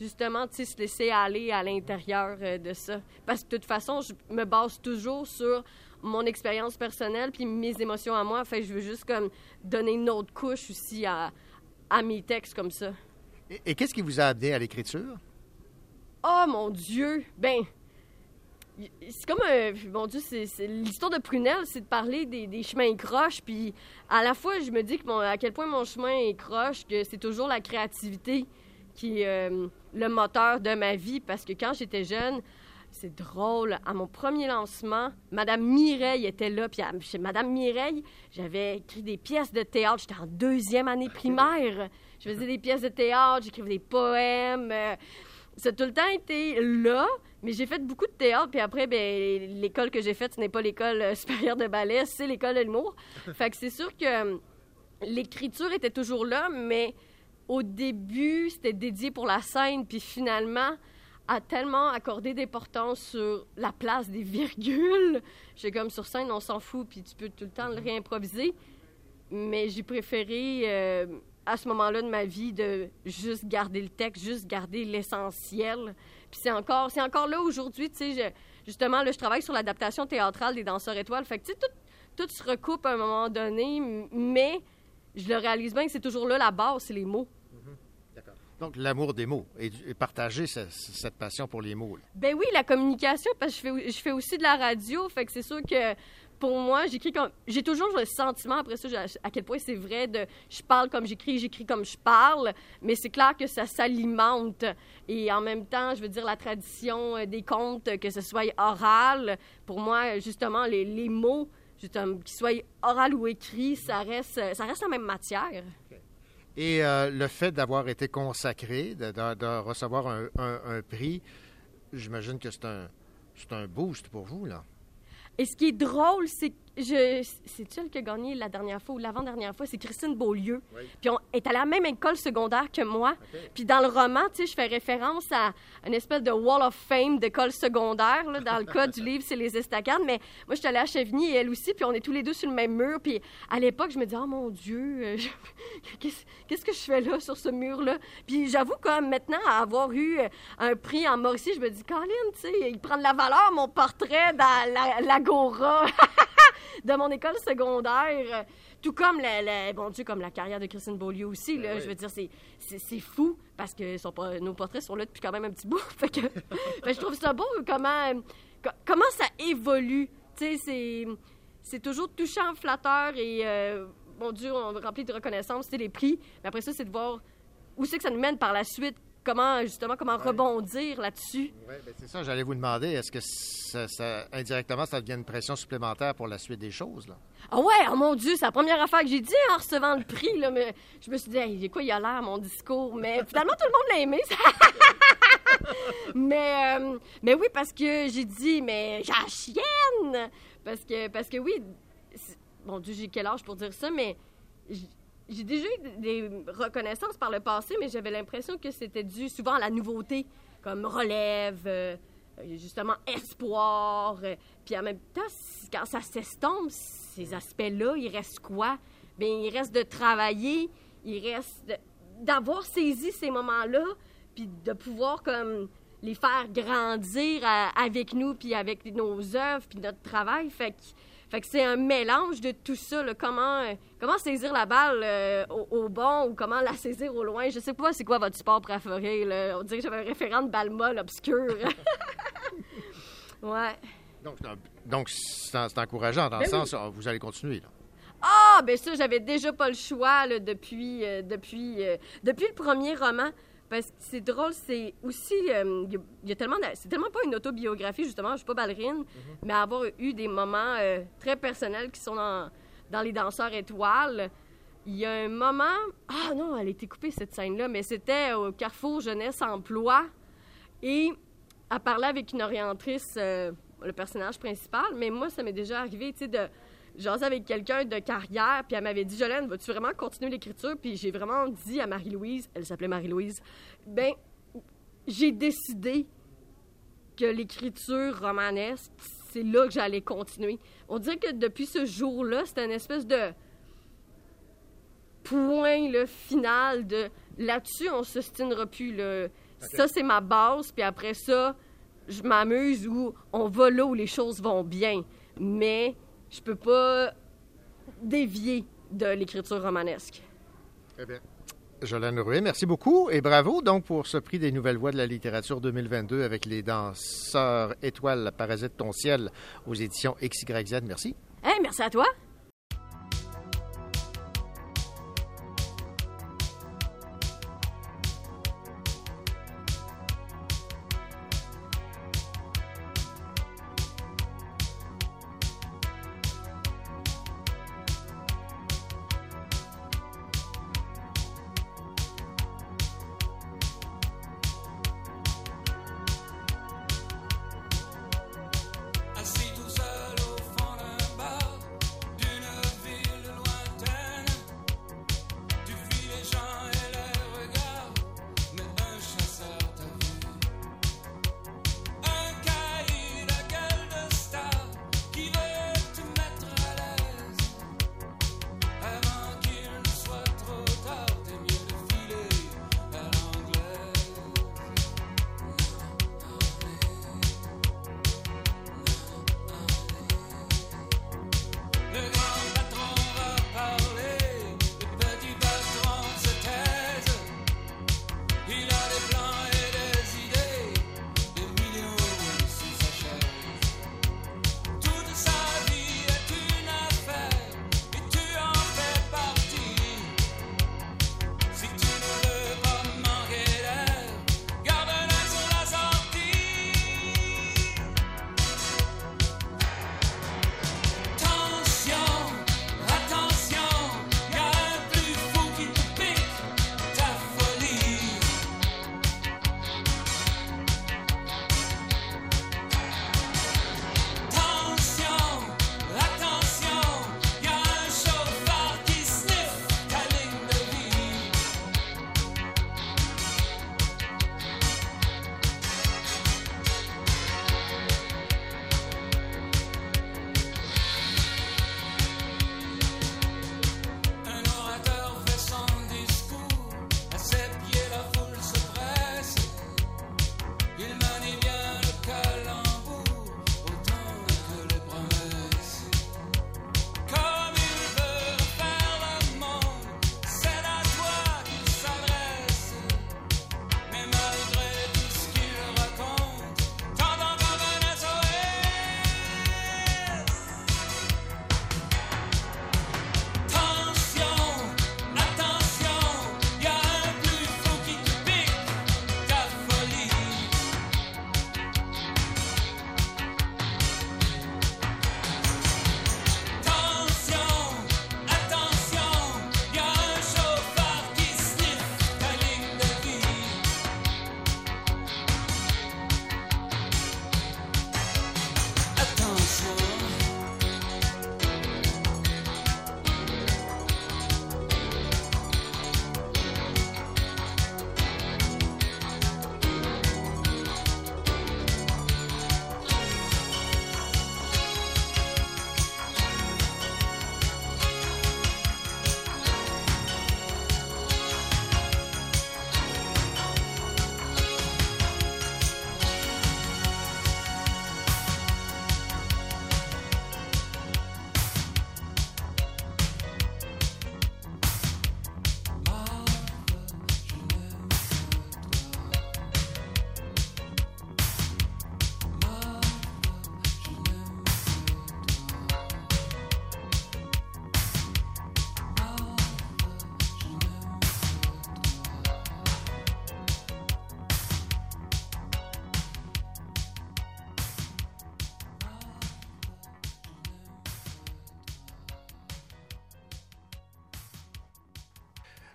justement se laisser aller à l'intérieur euh, de ça. Parce que de toute façon, je me base toujours sur mon expérience personnelle puis mes émotions à moi. Je veux juste comme donner une autre couche aussi à, à mes textes comme ça. Et, et qu'est-ce qui vous a amené à l'écriture? Oh mon Dieu! Ben, c'est comme un. Mon Dieu, c'est, c'est- l'histoire de Prunelle, c'est de parler des, des chemins croches. Puis à la fois, je me dis que mon- à quel point mon chemin est croche, que c'est toujours la créativité qui est euh, le moteur de ma vie. Parce que quand j'étais jeune, c'est drôle. À mon premier lancement, Madame Mireille était là. Puis à- chez Madame Mireille, j'avais écrit des pièces de théâtre. J'étais en deuxième année primaire. Je faisais des pièces de théâtre, j'écrivais des poèmes. euh, ça a tout le temps été là, Mais j'ai fait beaucoup de théâtre, puis après, ben, l'école que j'ai faite, ce n'est pas l'école euh, supérieure de ballet, c'est l'école de l'humour. fait que c'est sûr que euh, l'écriture était toujours là, mais au début, c'était dédié pour la scène, puis finalement, a tellement accordé d'importance sur la place des virgules. J'ai comme sur scène, on s'en fout, puis tu peux tout le temps le réimproviser. Mais j'ai préféré, euh, à ce moment-là de ma vie, de juste garder le texte, juste garder l'essentiel. Puis c'est encore, c'est encore là aujourd'hui, tu sais, justement, là, je travaille sur l'adaptation théâtrale des Danseurs étoiles. Fait que, tu sais, tout, tout se recoupe à un moment donné, mais je le réalise bien que c'est toujours là la base, c'est les mots. Donc, l'amour des mots et, partager ce- cette passion pour les mots. là. Ben oui, la communication, parce que je fais, je fais aussi de la radio, fait que c'est sûr que pour moi, j'écris comme. J'ai toujours le sentiment, après ça, à quel point c'est vrai de. Je parle comme j'écris, j'écris comme je parle, mais c'est clair que ça s'alimente. Et en même temps, je veux dire, la tradition euh, des contes, que ce soit oral, pour moi, justement, les, les mots, qu'ils soient oral ou écrit, ça reste, ça reste la même matière. Et euh, le fait d'avoir été consacré, de, recevoir un, prix, j'imagine que c'est un, un boost pour vous, là. Et ce qui est drôle, c'est que je, c'est elle qui a gagné la dernière fois ou l'avant-dernière fois, c'est Christine Beaulieu. Puis on est à la même école secondaire que moi. Puis dans le roman, tu sais, je fais référence à une espèce de Wall of Fame d'école secondaire. là. Dans le cas du livre, c'est les estacades. Mais moi, je suis allée à Chevigny et elle aussi, puis on est tous les deux sur le même mur. Puis à l'époque, je me dis, oh mon Dieu, euh, je- qu'est-ce que je fais là sur ce mur-là? Puis j'avoue, comme maintenant, à avoir eu euh, un prix en Mauricie, je me dis, Colin, tu sais, il prend de la valeur, mon portrait dans la- l'Agora. de mon école secondaire. Tout comme la, la- bon Dieu, comme la carrière de Christine Beaulieu aussi. Là, Je veux dire, c'est, fou parce que son nos portraits sont là depuis quand même un petit bout. fait que, que je trouve ça beau comment, co- comment ça évolue. Tu sais, c'est, toujours touchant, flatteur et, euh, mon Dieu, on rempli de reconnaissance, c'est les prix. Mais après ça, c'est de voir où c'est que ça nous mène par la suite. Comment, justement, comment rebondir là-dessus. Oui, ben c'est ça, j'allais vous demander, est-ce que ça, ça- indirectement, ça devient une pression supplémentaire pour la suite des choses, là? Ah ouais, oh mon Dieu, c'est la première affaire que j'ai dit en recevant le prix. Là, mais je me suis dit, hey, quoi, il a l'air, mon discours. Mais finalement, tout le monde l'a aimé. mais, euh, mais oui, parce que j'ai dit, mais j'ai la chienne. Parce que, parce que oui, mon Dieu, j'ai quel âge pour dire ça, mais j'ai déjà eu des reconnaissances par le passé, mais j'avais l'impression que c'était dû souvent à la nouveauté, comme relève. euh, justement espoir. euh, Puis en même temps, quand ça s'estompe, ces aspects-là, il reste quoi? Bien, il reste de travailler, il reste d'avoir saisi ces moments-là, puis de pouvoir comme les faire grandir avec nous, puis avec nos œuvres, puis notre travail. Fait que, fait que c'est un mélange de tout ça. là. Comment, euh, comment saisir la balle euh, au, au bon ou comment la saisir au loin? Je sais pas c'est quoi votre sport préféré. Là. On dirait que j'avais un référent de balle molle obscur. ouais. Donc, c'est donc, encourageant dans Ben le oui. sens, ah, vous allez continuer, là. Ah, ben ça, j'avais déjà pas le choix là, depuis, euh, depuis, depuis le premier roman. Parce que c'est drôle, c'est aussi. euh, Il y a- il y, a tellement. C'est tellement pas une autobiographie, justement, je suis pas ballerine, mais avoir eu des moments euh, très personnels qui sont dans, dans Les Danseurs Étoiles. Il y a un moment. Ah non, elle a été coupée cette scène-là, mais c'était au Carrefour Jeunesse Emploi. Et elle parlait avec une orientrice, euh, le personnage principal, mais moi, ça m'est déjà arrivé, tu sais, de jaser avec quelqu'un de carrière, puis elle m'avait dit, Jolène, vas-tu vraiment continuer l'écriture? Puis j'ai vraiment dit à Marie-Louise, elle s'appelait Marie-Louise, ben, j'ai décidé que l'écriture romanesque, c'est là que j'allais continuer. On dirait que depuis ce jour-là, c'était une espèce de point le final de là-dessus, on se stinera plus. Là. Ça, c'est ma base, puis après ça, je m'amuse où on va là où les choses vont bien. Mais je peux pas dévier de l'écriture romanesque. Très bien. Jolène Rouet, merci beaucoup et bravo donc pour ce prix des Nouvelles Voix de la littérature 2022 avec les danseurs étoiles Parasite ton ciel aux éditions XYZ. Merci. Hey, merci à toi.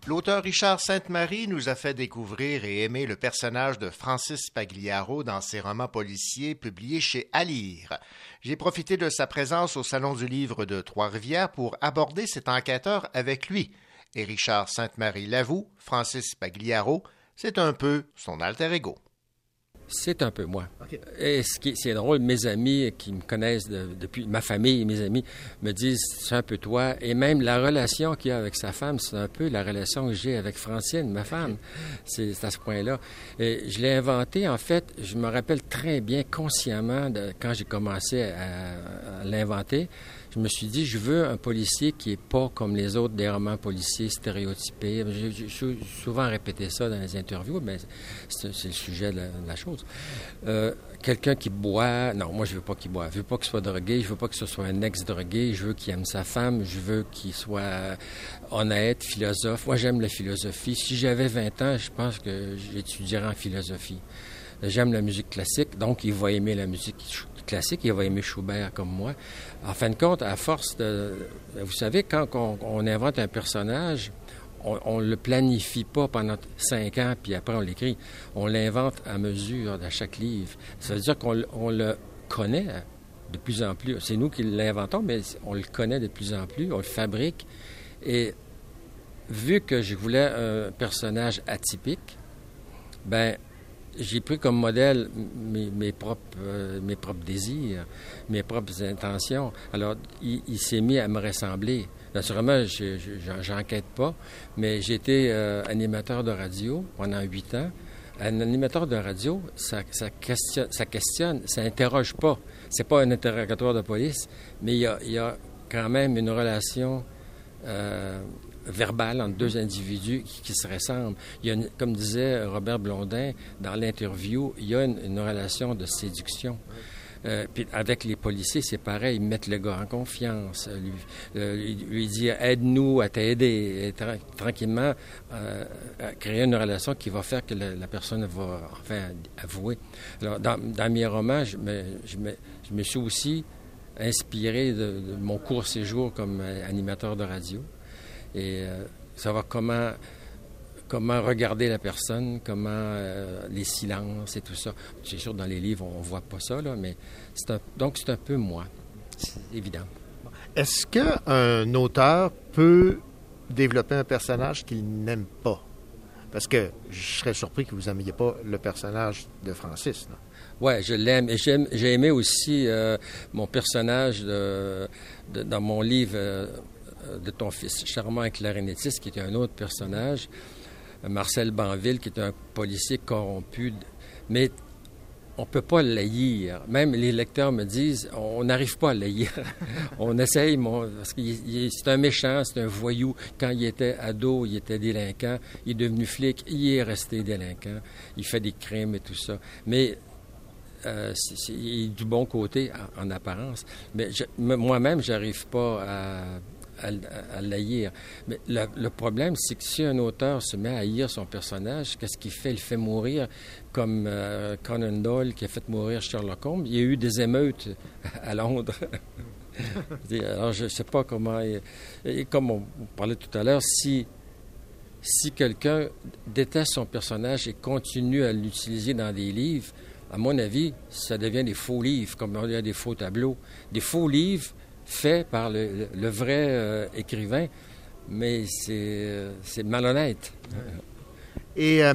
L'auteur Richard Sainte-Marie nous a fait découvrir et aimer le personnage de Francis Pagliaro dans ses romans policiers publiés chez Alire. J'ai profité de sa présence au Salon du Livre de Trois-Rivières pour aborder cet enquêteur avec lui. Et Richard Sainte-Marie l'avoue, Francis Pagliaro, c'est un peu son alter ego. C'est un peu moi. Et ce qui c'est drôle, mes amis qui me connaissent de- depuis, ma famille et mes amis me disent c'est un peu toi. Et même la relation qu'il a avec sa femme, c'est un peu la relation que j'ai avec Francine, ma femme. C'est c'est à ce point-là. Et je l'ai inventé, en fait, je me rappelle très bien consciemment de, quand j'ai commencé à, à l'inventer. Je me suis dit, je veux un policier qui est pas comme les autres des romans policiers stéréotypés. J'ai j'ai sou- souvent répété ça dans les interviews, mais c'est le sujet de la, chose. Euh, Quelqu'un qui boit, non, moi je veux pas qu'il boive. Je veux pas qu'il soit drogué, je veux pas que ce soit un ex-drogué, je veux qu'il aime sa femme, je veux qu'il soit honnête, philosophe. Moi j'aime la philosophie. Si j'avais 20 ans, je pense que j'étudierais en philosophie. J'aime la musique classique, donc il va aimer la musique classique, il va aimer Schubert comme moi. En fin de compte, à force de... Vous savez, quand on, invente un personnage, on ne le planifie pas pendant cinq ans, puis après on l'écrit. On l'invente à mesure de chaque livre. Ça veut dire qu'on le- on le connaît de plus en plus. C'est nous qui l'inventons, mais on le connaît de plus en plus, on le fabrique. Et vu que je voulais un personnage atypique, ben j'ai pris comme modèle mes, propres, euh, mes propres désirs, mes propres intentions. Alors, il, s'est mis à me ressembler. Naturellement, je je- j'enquête pas, mais été euh, animateur de radio pendant huit ans. Un animateur de radio, ça, questionne, ça questionne, ça interroge pas. C'est pas un interrogatoire de police, mais il y a, il y a quand même une relation euh, verbale entre deux individus qui, se ressemblent. Il y a, comme disait Robert Blondin dans l'interview, il y a une, relation de séduction. Euh, puis avec les policiers, c'est pareil, ils mettent le gars en confiance, euh, lui, euh, lui, lui dire aide-nous à t'aider, et tra- tranquillement créer une relation qui va faire que la, personne va enfin avouer. Alors, dans, mes romans, je me, je me- suis aussi inspiré de, mon court séjour comme animateur de radio et euh, savoir comment comment regarder la personne, comment euh, les silences et tout ça. C'est sûr dans les livres on voit pas ça là, mais c'est un- donc c'est un peu moi, c'est évident. Est-ce qu'un auteur peut développer un personnage qu'il n'aime pas? Parce que je serais surpris que vous n'aimiez pas le personnage de Francis. là. Ouais, je l'aime. Et j'aime- j'ai aimé aussi euh, mon personnage de- de- dans mon livre euh, de ton fils charmant et clarinettiste, qui était un autre personnage, euh, Marcel Banville, qui est un policier corrompu. Mais on peut pas le haïr. Même les lecteurs me disent, on n'arrive pas à le haïr. on essaye, parce que c'est un méchant, c'est un voyou. Quand il était ado, il était délinquant. Il est devenu flic, il est resté délinquant. Il fait des crimes et tout ça. Mais euh, il est du bon côté en, en apparence. Mais moi-même, j'arrive pas à, à, à l'haïr. Mais le, problème, c'est que si un auteur se met à haïr son personnage, qu'est-ce qu'il fait? Il fait mourir comme euh, Conan Doyle qui a fait mourir Sherlock Holmes. Il y a eu des émeutes à Londres. Alors, je ne sais pas comment... Et comme on parlait tout à l'heure, si si quelqu'un déteste son personnage et continue à l'utiliser dans des livres, à mon avis, ça devient des faux livres, comme il y a des faux tableaux. Des faux livres faits par le, vrai euh, écrivain, mais c'est malhonnête. Et euh,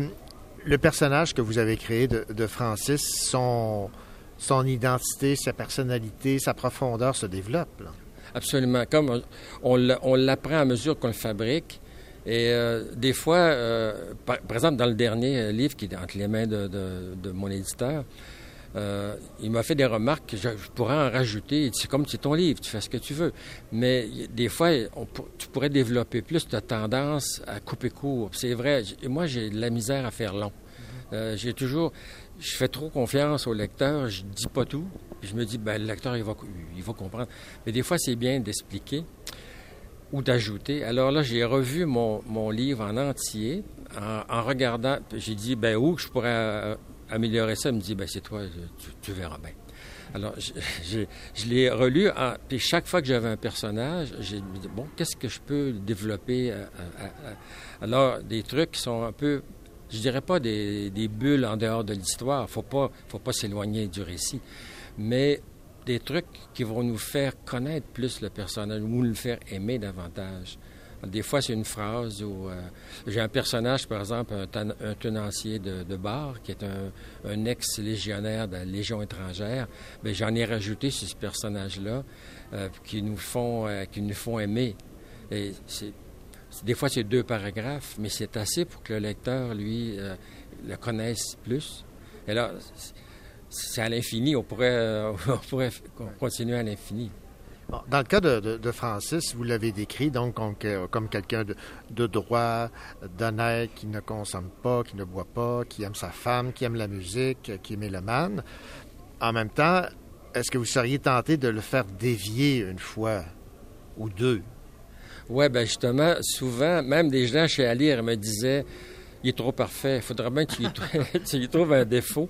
le personnage que vous avez créé de, de Francis, son, son identité, sa personnalité, sa profondeur se développe. là. Absolument. Comme on- on, l'a- on l'apprend à mesure qu'on le fabrique. Et euh, des fois, par, par exemple, dans le dernier livre qui est entre les mains de, de- de mon éditeur, euh, il m'a fait des remarques que je, pourrais en rajouter. C'est comme c'est ton livre, tu fais ce que tu veux. Mais des fois, tu pourrais développer plus ta tendance à couper court. C'est vrai, moi, j'ai de la misère à faire long. Euh, j'ai toujours, je fais trop confiance au lecteur, je dis pas tout. Je me dis, ben, le lecteur, il va, comprendre. Mais des fois, c'est bien d'expliquer ou d'ajouter. Alors là, j'ai revu mon, livre en entier en, regardant. J'ai dit, ben où je pourrais euh, améliorer ça? Il me dit, ben c'est toi, tu, verras bien. Alors, je, l'ai relu, en- puis chaque fois que j'avais un personnage, j'ai dit, bon, qu'est-ce que je peux développer? à- à- à- Alors, des trucs qui sont un peu, je dirais pas des, des bulles en dehors de l'histoire, faut pas, faut pas s'éloigner du récit, mais des trucs qui vont nous faire connaître plus le personnage ou nous le faire aimer davantage. Des fois, c'est une phrase où euh, j'ai un personnage, par exemple, un, ten- un tenancier de, bar qui est un, ex-légionnaire de la Légion étrangère. Bien, j'en ai rajouté sur ce personnage-là euh, qui nous font euh, qui nous font aimer. Et des fois, c'est deux paragraphes, mais c'est assez pour que le lecteur, lui, le connaisse plus. Et là, c'est- à l'infini. On pourrait, on pourrait continuer à l'infini. Dans le cas de, de- Francis, vous l'avez décrit donc comme, que- comme quelqu'un de, de droit, d'honnête, qui ne consomme pas, qui ne boit pas, qui aime sa femme, qui aime la musique, qui est mélomane. En même temps, est-ce que vous seriez tenté de le faire dévier une fois ou deux? Oui, ben justement, souvent, même des gens chez Alire me disaient il est trop parfait, il faudra bien que tu trou- tu y trouves un défaut.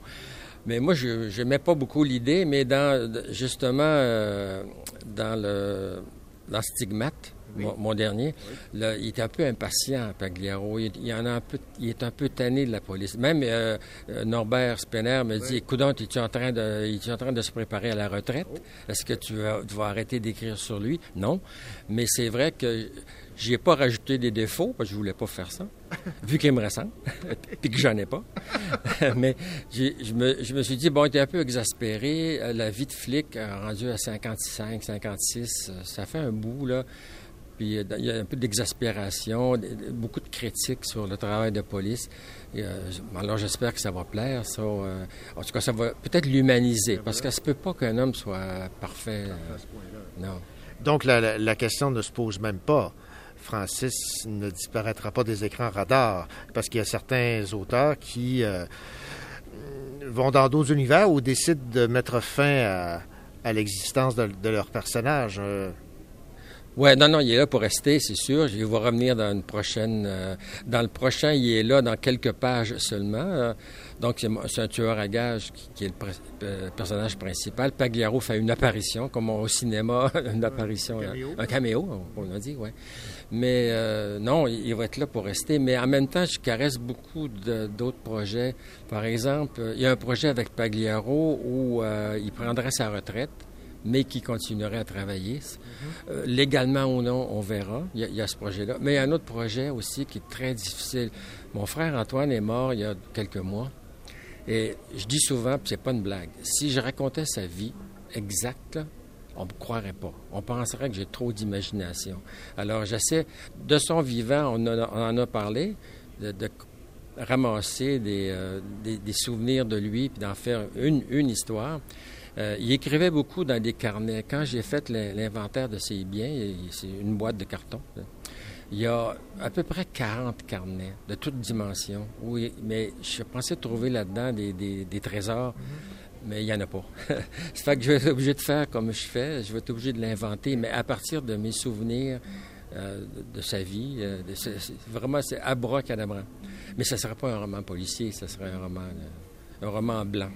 Mais moi, je n'aimais pas beaucoup l'idée, mais dans justement euh, dans le dans Stigmate, Oui. mon, mon dernier, là, il était un peu impatient, Pagliaro. Il, il en a un peu, il est un peu tanné de la police. Même euh, euh, Norbert Spener me dit, écoute, es-tu en train de, es en train de se préparer à la retraite? Est-ce que tu vas, tu vas arrêter d'écrire sur lui? Non, mais c'est vrai que j'y ai pas rajouté des défauts parce que je voulais pas faire ça, vu qu'il me ressemble, puis que j'en ai pas. mais j'ai- je me, je me suis dit, bon, était un peu exaspéré. Euh, La vie de flic, euh, rendu à 55, 56, euh, ça fait un bout, là. Puis il y a un peu d'exaspération, beaucoup de critiques sur le travail de police. Et, euh, alors j'espère que ça va plaire. Ça, euh, en tout cas, ça va peut-être l'humaniser, parce que ça se peut pas qu'un homme soit parfait. euh, non. Donc, la, la- la question ne se pose même pas. Francis ne disparaîtra pas des écrans radars, parce qu'il y a certains auteurs qui euh, vont dans d'autres univers ou décident de mettre fin à, l'existence de, leur personnage. Euh, Ouais, non, non, il est là pour rester, c'est sûr. Il va revenir dans une prochaine. euh, dans le prochain, il est là dans quelques pages seulement. Donc, c'est un tueur à gages qui, qui est le euh, personnage principal. Pagliaro fait une apparition, comme au cinéma, une apparition, caméo. un caméo, on a dit, ouais. Mais euh, non, il il va être là pour rester. Mais en même temps, je caresse beaucoup d'autres projets. Par exemple, euh, il y a un projet avec Pagliaro où euh, il prendrait sa retraite mais qui continuerait à travailler. Euh, légalement ou non, on verra. Il y, a, il y a ce projet-là. Mais il y a un autre projet aussi qui est très difficile. Mon frère Antoine est mort il y a quelques mois. Et je dis souvent, puis c'est pas une blague, si je racontais sa vie exacte, on ne me croirait pas. On penserait que j'ai trop d'imagination. Alors j'essaie, de son vivant, on, en a- parlé, de, ramasser des, euh, des- souvenirs de lui, puis d'en faire une, histoire. Euh, il écrivait beaucoup dans des carnets. Quand j'ai fait l'in- l'inventaire de ses biens, c'est une boîte de carton. Il y a à peu près 40 carnets de toutes dimensions. Oui, mais je pensais trouver là-dedans des, des- des trésors, mais il n'y en a pas. Ça fait que je vais être obligé de faire comme je fais. Je vais être obligé de l'inventer, mais à partir de mes souvenirs euh, de, sa vie. euh, de- c'est- c'est- vraiment, c'est abracadabra. Mais ça ne serait pas un roman policier, ça serait un roman, euh, un roman blanc.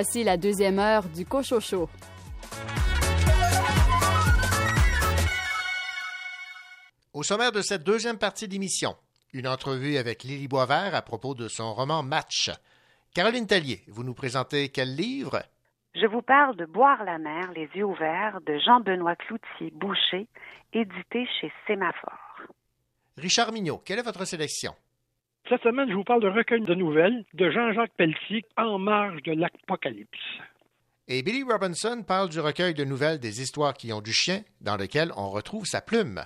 Voici la deuxième heure du Cochocho. Au sommaire de cette deuxième partie d'émission, une entrevue avec Lily Boisvert à propos de son roman Match. Caroline Tellier, vous nous présentez quel livre? Je vous parle de Boire la mer, les yeux ouverts de Jean-Benoît Cloutier Boucher, édité chez Sémaphore. Richard Mignot, quelle est votre sélection? Cette semaine, je vous parle de recueil de nouvelles de Jean-Jacques Pelletier en marge de l'Apocalypse. Et Billy Robinson parle du recueil de nouvelles des histoires qui ont du chien, dans lequel on retrouve sa plume.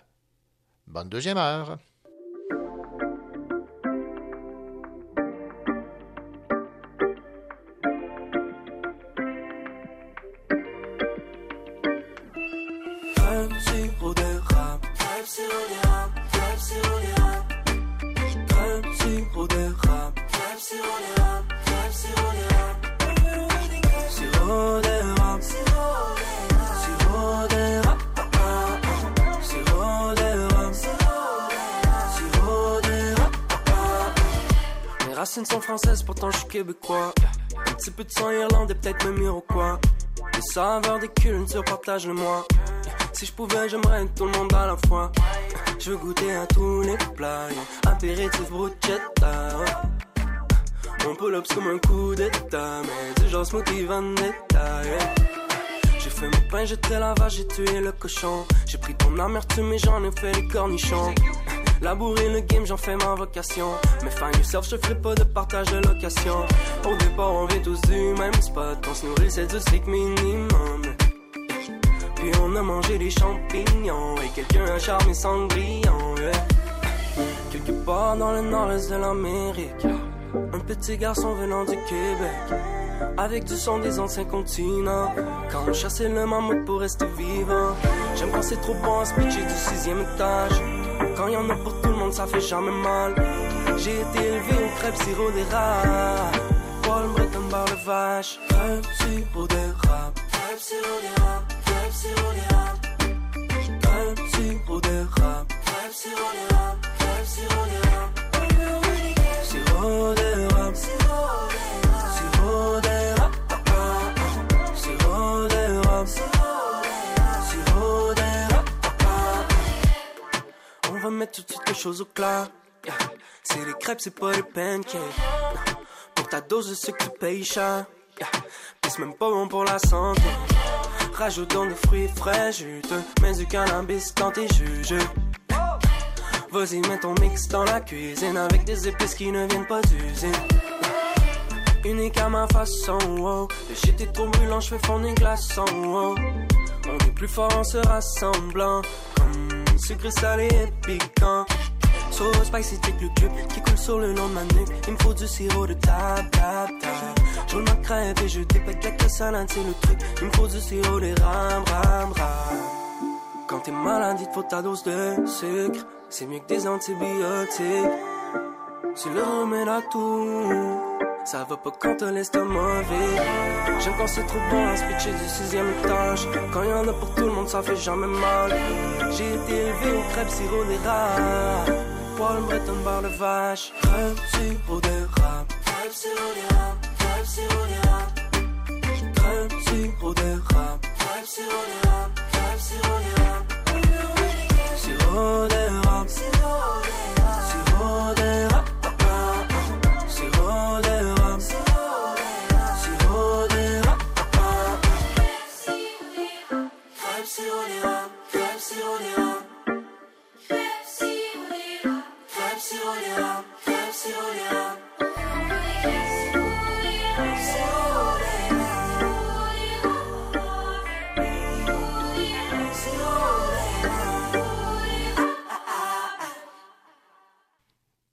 Bonne deuxième heure. Racines sont françaises, pourtant je suis québécois. Un petit peu de sang irlandais, peut-être même iroquois. Les saveurs des cultures, partage-le-moi. Si je pouvais, j'aimerais tout le monde à la fois. Je veux goûter à tous les plats. Apéritif bruschetta. Mon pull-up c'est comme un coup d'état. Mais du genre smoothie vendetta. J'ai fait mon pain, j'étais la vache, j'ai tué le cochon. J'ai pris ton amertume et j'en ai fait les cornichons. Labourer le game, j'en fais ma vocation. Mais find yourself, je ferai pas de partage de location. Au départ, on vient tous du même spot. On se nourrit, c'est du strict minimum. Puis on a mangé des champignons et quelqu'un a charmé Cendrillon. yeah. Quelque part dans le nord-est de l'Amérique, un petit garçon venant du Québec. Avec du son des anciens continents. Quand on chassait le mammouth pour rester vivant. J'aime quand c'est trop bon à se du sixième étage. Quand y en a pour tout le monde, ça fait jamais mal. J'ai été élevé au crêpes sirop d'érable. Paul Breton bar de vache. Crêpes sirop d'érable. Crêpes sirop d'érable. Crêpes sirop d'érable. Crêpes sirop d'érable. Crêpes sirop d'érable. Crêpes sirop d'érable. Sirop d'érable. Va mettre tout de suite les choses au clair. C'est les crêpes, c'est pas les pancakes. Pour ta dose de sucre, tu payes cher. Yeah. C'est même pas bon pour la santé. Rajoute donc des fruits frais, juteux. Mets du cannabis dans tes juges. Vas-y, mets ton mix dans la cuisine avec des épices qui ne viennent pas d'usine. Unique à ma façon, wow. Le shit est brûlant, je fais fondre les glaçons, wow. On est plus fort en se rassemblant. Sucré salé et piquant. So spicy, take le club qui coule sur le long de ma nuque. Il me faut du sirop de table, table, table. Je roule ma crêpe et je dépète avec la salade, c'est le truc. Il me faut du sirop de ram, ram, ram. Quand t'es malade, il te faut ta dose de sucre. C'est mieux que des antibiotiques. C'est le remède à tout. Ça va pas quand t'as l'estomac vide. J'aime quand c'est trop bon à se du sixième étage. Quand y en a pour tout le monde, ça fait jamais mal. J'ai été élevé au crêpes sirop d'érable. Paul Breton bar de vache. Crêpes sirop d'érable. Crêpes sirop d'érable. Crêpes sirop d'érable. Crêpes sirop. Crêpes sirop. Crêpes sirop. Sirop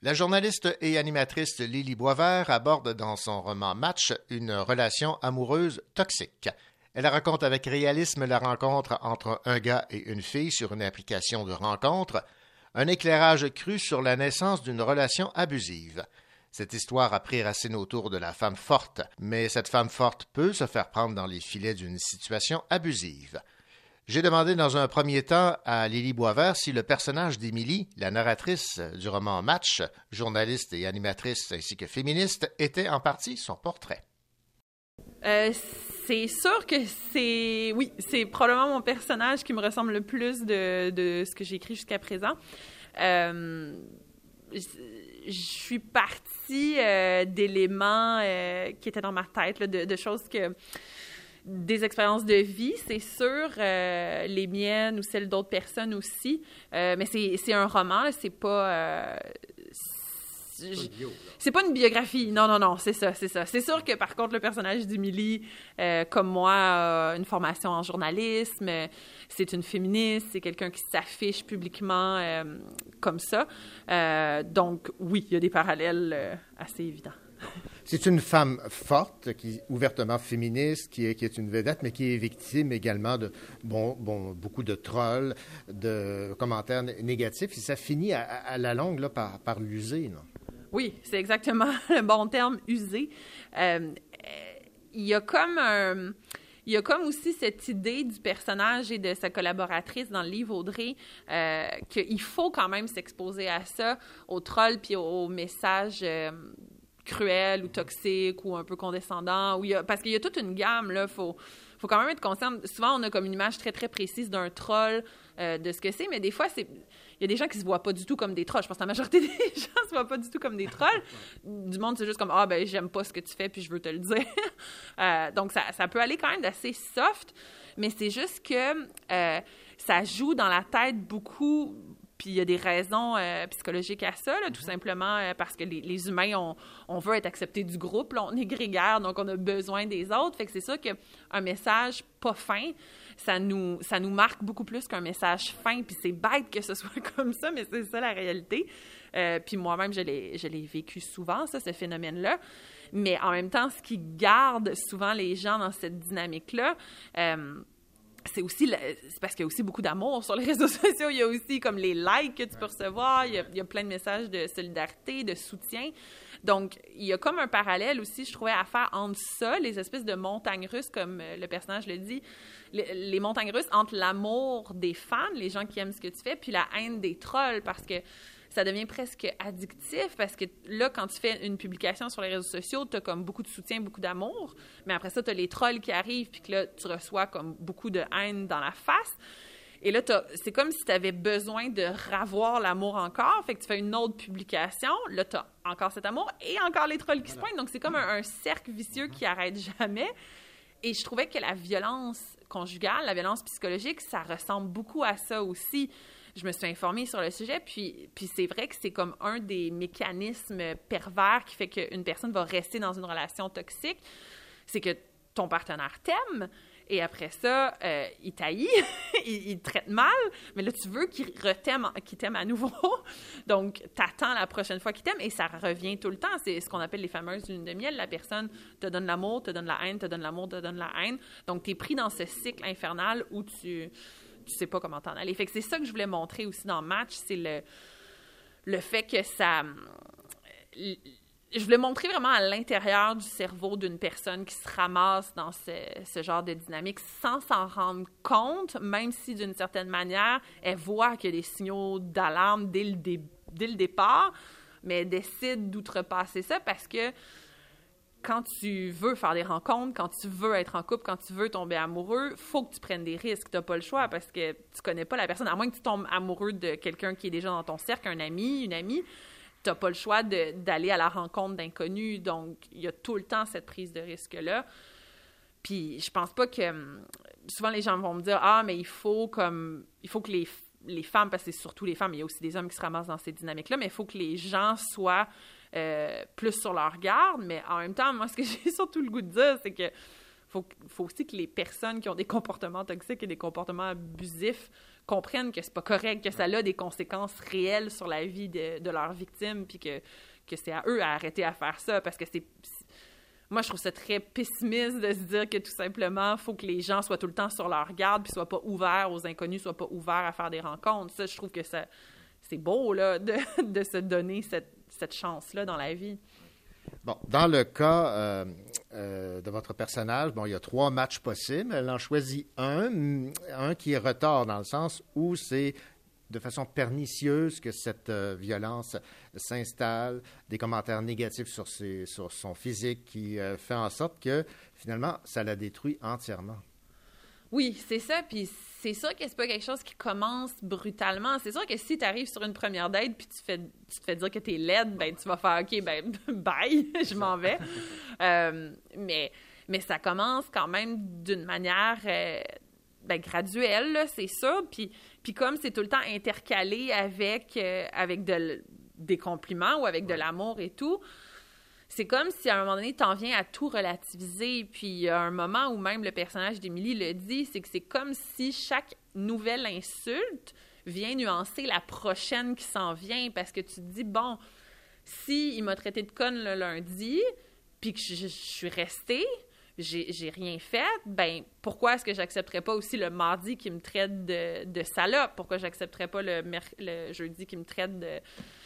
La journaliste et animatrice Lily Boisvert aborde dans son roman Match une relation amoureuse toxique. Elle raconte avec réalisme la rencontre entre un gars et une fille sur une application de rencontre, un éclairage cru sur la naissance d'une relation abusive. Cette histoire a pris racine autour de la femme forte, mais cette femme forte peut se faire prendre dans les filets d'une situation abusive. J'ai demandé dans un premier temps à Lily Boisvert si le personnage d'Émilie, la narratrice du roman Match, journaliste et animatrice ainsi que féministe, était en partie son portrait. Euh, c'est sûr que c'est. Oui, c'est probablement mon personnage qui me ressemble le plus de, ce que j'ai écrit jusqu'à présent. Euh, je suis partie euh, d'éléments qui étaient dans ma tête, de choses que des expériences de vie, c'est sûr, euh, les miennes ou celles d'autres personnes aussi. Euh, mais c'est un roman, c'est pas. euh, c'est- pas une biographie. Non, non, non, c'est ça, c'est ça. C'est sûr que par contre, le personnage d'Emily, euh, comme moi, a une formation en journalisme. C'est une féministe, c'est quelqu'un qui s'affiche publiquement euh, comme ça. Euh, donc, oui, il y a des parallèles assez évidents. C'est une femme forte, qui ouvertement féministe, qui est, une vedette, mais qui est victime également de bon, beaucoup de trolls, de commentaires né- négatifs. Et ça finit à, la longue là, par, l'user. Oui, c'est exactement le bon terme usé. Euh, il y a comme Il y a comme aussi cette idée du personnage et de sa collaboratrice dans le livre Audrey euh, qu'il faut quand même s'exposer à ça, aux trolls puis aux messages euh, cruels ou toxiques ou un peu y a- parce qu'il y a toute une gamme, là. Faut, faut quand même être conscient. Souvent, on a comme une image très, très précise d'un troll, euh, de ce que c'est, mais des fois, c'est... Il y a des gens qui se voient pas du tout comme des trolls. Je pense que la majorité des gens se voient pas du tout comme des trolls. Du monde, c'est juste comme Ah, ben, j'aime pas ce que tu fais, puis je veux te le dire. Euh, donc, ça, ça peut aller quand même d'assez soft, mais c'est juste que euh, ça joue dans la tête beaucoup. Puis il y a des raisons euh, psychologiques à ça, là, tout simplement euh, parce que les, les humains, on, on veut être acceptés du groupe, là, on est grégaire, donc on a besoin des autres. Fait que c'est ça qu'un message pas fin, ça nous, ça nous marque beaucoup plus qu'un message fin. Puis c'est bête que ce soit comme ça, mais c'est ça la réalité. Euh, puis moi-même, je l'ai je l'ai vécu souvent, ça, ce phénomène-là. Mais en même temps, ce qui garde souvent les gens dans cette dynamique-là, euh, c'est aussi parce qu'il y a aussi beaucoup d'amour sur les réseaux sociaux. Il y a aussi comme les likes que tu peux recevoir. Il y, a, il y a plein de messages de solidarité, de soutien. Donc, il y a comme un parallèle aussi, je trouvais, à faire entre ça, les espèces de montagnes russes, comme euh, le personnage le dit, les, les montagnes russes entre l'amour des fans, les gens qui aiment ce que tu fais, puis la haine des trolls, parce que ça devient presque addictif parce que là, quand tu fais une publication sur les réseaux sociaux, tu as comme beaucoup de soutien, beaucoup d'amour, mais après ça, tu as les trolls qui arrivent, puis que là, tu reçois comme beaucoup de haine dans la face. Et là, c'est comme si tu avais besoin de ravoir l'amour encore. Fait que tu fais une autre publication. Là, tu as encore cet amour et encore les trolls qui se pointent. Donc, c'est comme un, un cercle vicieux qui arrête jamais. Et je trouvais que la violence conjugale, la violence psychologique, ça ressemble beaucoup à ça aussi. Je me suis informée sur le sujet, puis, c'est vrai que c'est comme un des mécanismes pervers qui fait qu'une personne va rester dans une relation toxique. C'est que ton partenaire t'aime, et après ça, euh, il t'haït, il, te traite mal, mais là, tu veux qu'il t'aime à nouveau. Donc, t'attends la prochaine fois qu'il t'aime, et ça revient tout le temps. C'est ce qu'on appelle les fameuses lunes de miel. La personne te donne l'amour, te donne la haine, te donne l'amour, te donne la haine. Donc, t'es pris dans ce cycle infernal où tu tu sais pas comment t'en aller. C'est ça que je voulais montrer aussi dans le match, c'est le, le fait que ça... Je voulais montrer vraiment à l'intérieur du cerveau d'une personne qui se ramasse dans ce, ce genre de dynamique sans s'en rendre compte, même si d'une certaine manière, elle voit qu'il y a des signaux d'alarme dès dès le départ, mais elle décide d'outrepasser ça parce que quand tu veux faire des rencontres, quand tu veux être en couple, quand tu veux tomber amoureux, faut que tu prennes des risques. T'as pas le choix parce que tu connais pas la personne. À moins que tu tombes amoureux de quelqu'un qui est déjà dans ton cercle, un ami, une amie, t'as pas le choix d'aller à la rencontre d'inconnus. Donc, il y a tout le temps cette prise de risque-là. Puis, je pense pas que... hum, Souvent, les gens vont me dire « Ah, mais il faut comme... Il faut que les, les femmes, parce que c'est surtout les femmes, il y a aussi des hommes qui se ramassent dans ces dynamiques-là, mais il faut que les gens soient euh, plus sur leur garde. Mais en même temps, moi, ce que j'ai surtout le goût de dire, c'est que faut, aussi que les personnes qui ont des comportements toxiques et des comportements abusifs comprennent que c'est pas correct, que ça a des conséquences réelles sur la vie de, de leurs victimes, puis que, que c'est à eux à arrêter à faire ça, parce que c'est... Moi, je trouve ça très pessimiste de se dire que tout simplement, il faut que les gens soient tout le temps sur leur garde, puis soient pas ouverts aux inconnus, soient pas ouverts à faire des rencontres. Ça, je trouve que ça, c'est beau, là, de, de se donner cette, cette chance-là dans la vie? Bon, dans le cas euh, euh, de votre personnage, bon, il y a trois matchs possibles. Elle en choisit un, mm, un qui est retard dans le sens où c'est de façon pernicieuse que cette euh, violence s'installe, des commentaires négatifs sur, sur son physique qui fait en sorte que finalement, ça la détruit entièrement. Oui, c'est ça. Puis c'est sûr que c'est pas quelque chose qui commence brutalement. C'est sûr que si tu arrives sur une première date puis tu, fais, tu te fais dire que t'es laide, ben tu vas faire OK, ben bye, je m'en vais. Euh, mais Mais ça commence quand même d'une manière euh, ben, graduelle, c'est ça. Puis, puis comme c'est tout le temps intercalé avec, euh, avec de des compliments ou avec de l'amour et tout, c'est comme si à un moment donné, t'en viens à tout relativiser. Puis à un moment où même le personnage d'Émilie le dit, c'est que c'est comme si chaque nouvelle insulte vient nuancer la prochaine qui s'en vient parce que tu te dis, bon, si il m'a traité de conne le lundi, puis que je, suis restée, j'ai rien fait, ben pourquoi est-ce que j'accepterais pas aussi le mardi qui me traite de, de salope? Pourquoi j'accepterais pas le, le jeudi qui me traite de...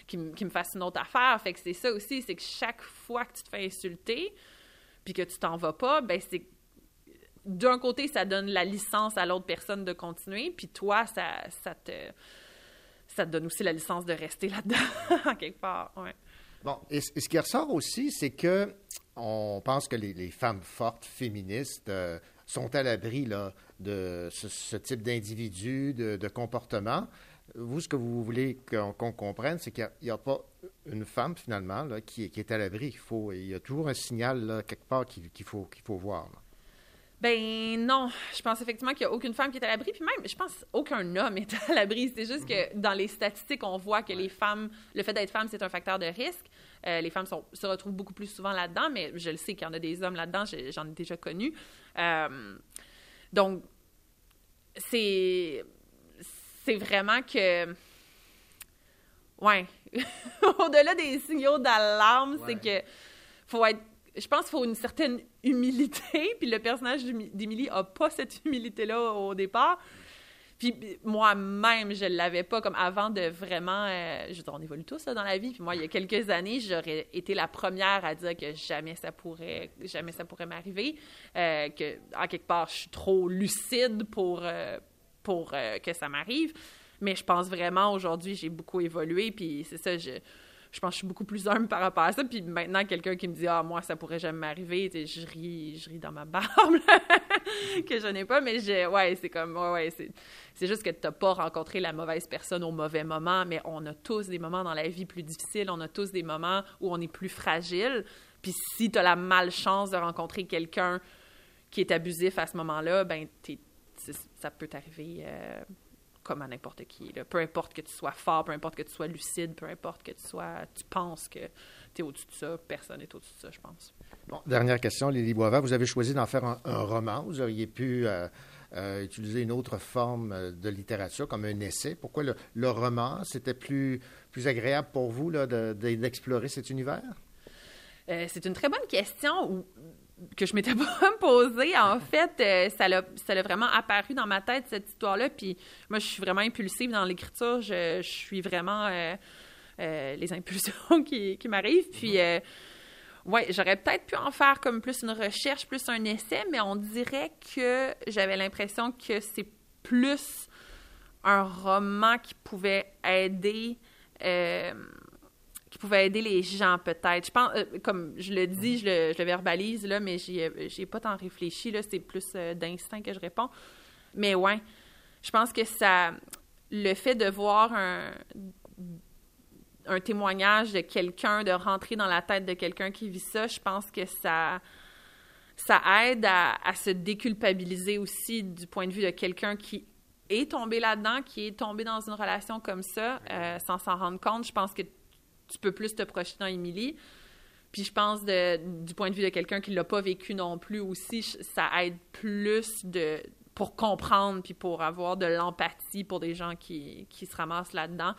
Qui me, fasse une autre affaire? Fait que c'est ça aussi, c'est que chaque fois que tu te fais insulter, puis que tu t'en vas pas, ben c'est... D'un côté, ça donne la licence à l'autre personne de continuer, puis toi, ça, te... Ça donne aussi la licence de rester là-dedans, en quelque part. Bon, et, ce qui ressort aussi, c'est que on pense que les, femmes fortes, féministes, euh, sont à l'abri de ce, type d'individus, de, de comportement. Vous, ce que vous voulez qu'on comprenne, c'est qu'il n'y a, pas une femme, finalement, là, qui, est- qui est à l'abri. Il, faut, il y a toujours un signal, là, quelque part, qu'il faut, qu'il faut voir. là. Ben non, je pense effectivement qu'il n'y a aucune femme qui est à l'abri, puis même, je pense aucun homme est à l'abri. C'est juste que dans les statistiques, on voit que les femmes, le fait d'être femme, c'est un facteur de risque. Euh, les femmes sont- se retrouvent beaucoup plus souvent là-dedans, mais je le sais qu'il y en a des hommes là-dedans, j'en ai déjà connu. Euh, donc, c'est c'est vraiment que ouais au-delà des signaux d'alarme c'est que faut être je pense qu'il faut une certaine humilité puis le personnage d'Émi- d'Émilie a pas cette humilité là au départ puis moi-même, je l'avais pas comme avant de vraiment. euh, je veux dire, on évolue tous là, dans la vie. Puis moi, il y a quelques années, j'aurais été la première à dire que jamais ça pourrait, jamais ça pourrait m'arriver. Euh, que en quelque part, je suis trop lucide pour euh, pour euh, que ça m'arrive. Mais je pense vraiment aujourd'hui, j'ai beaucoup évolué. Puis c'est ça, je je pense que je suis beaucoup plus humble par rapport à ça. Puis maintenant, quelqu'un qui me dit Ah, moi, ça pourrait jamais m'arriver, tu je ris, je ris dans ma barbe que je n'ai pas. Mais je, ouais, c'est comme, ouais, ouais, c'est, c'est juste que tu n'as pas rencontré la mauvaise personne au mauvais moment. Mais on a tous des moments dans la vie plus difficiles. On a tous des moments où on est plus fragile. Puis si tu as la malchance de rencontrer quelqu'un qui est abusif à ce moment-là, ben, c'est- ça peut t'arriver. euh, comme à n'importe qui. là. Peu importe que tu sois fort, peu importe que tu sois lucide, peu importe que tu sois, tu penses que tu es au-dessus de ça, personne n'est au-dessus de ça, je pense. Bon, dernière question, Lily Boisvert. Vous avez choisi d'en faire un, un roman. Vous auriez pu euh, euh, utiliser une autre forme euh, de littérature, comme un essai. Pourquoi le, le roman? C'était plus, plus agréable pour vous là, de- de- d'explorer cet univers? Euh, c'est une très bonne question que je m'étais pas posée. En fait, euh, ça l'a ça l'a vraiment apparu dans ma tête, cette histoire-là. Puis moi, je suis vraiment impulsive dans l'écriture. Je, je suis vraiment euh, euh, les impulsions qui, qui m'arrivent. Puis, euh, ouais, j'aurais peut-être pu en faire comme plus une recherche, plus un essai, mais on dirait que j'avais l'impression que c'est plus un roman qui pouvait aider. euh, qui pouvait aider les gens peut-être. Je pense, euh, comme je le dis, je le, je le verbalise là, mais j'y ai, j'y ai pas tant réfléchi là. C'est plus euh, d'instinct que je réponds. Mais ouais, je pense que ça, le fait de voir un un témoignage de quelqu'un, de rentrer dans la tête de quelqu'un qui vit ça, je pense que ça ça aide à, se déculpabiliser aussi du point de vue de quelqu'un qui est tombé là-dedans, qui est tombé dans une relation comme ça, euh, sans s'en rendre compte. Je pense que tu peux plus te projeter dans Émilie. Puis je pense de, du point de vue de quelqu'un qui l'a pas vécu non plus aussi, ça aide plus de pour comprendre puis pour avoir de l'empathie pour des gens qui, qui se ramassent là-dedans.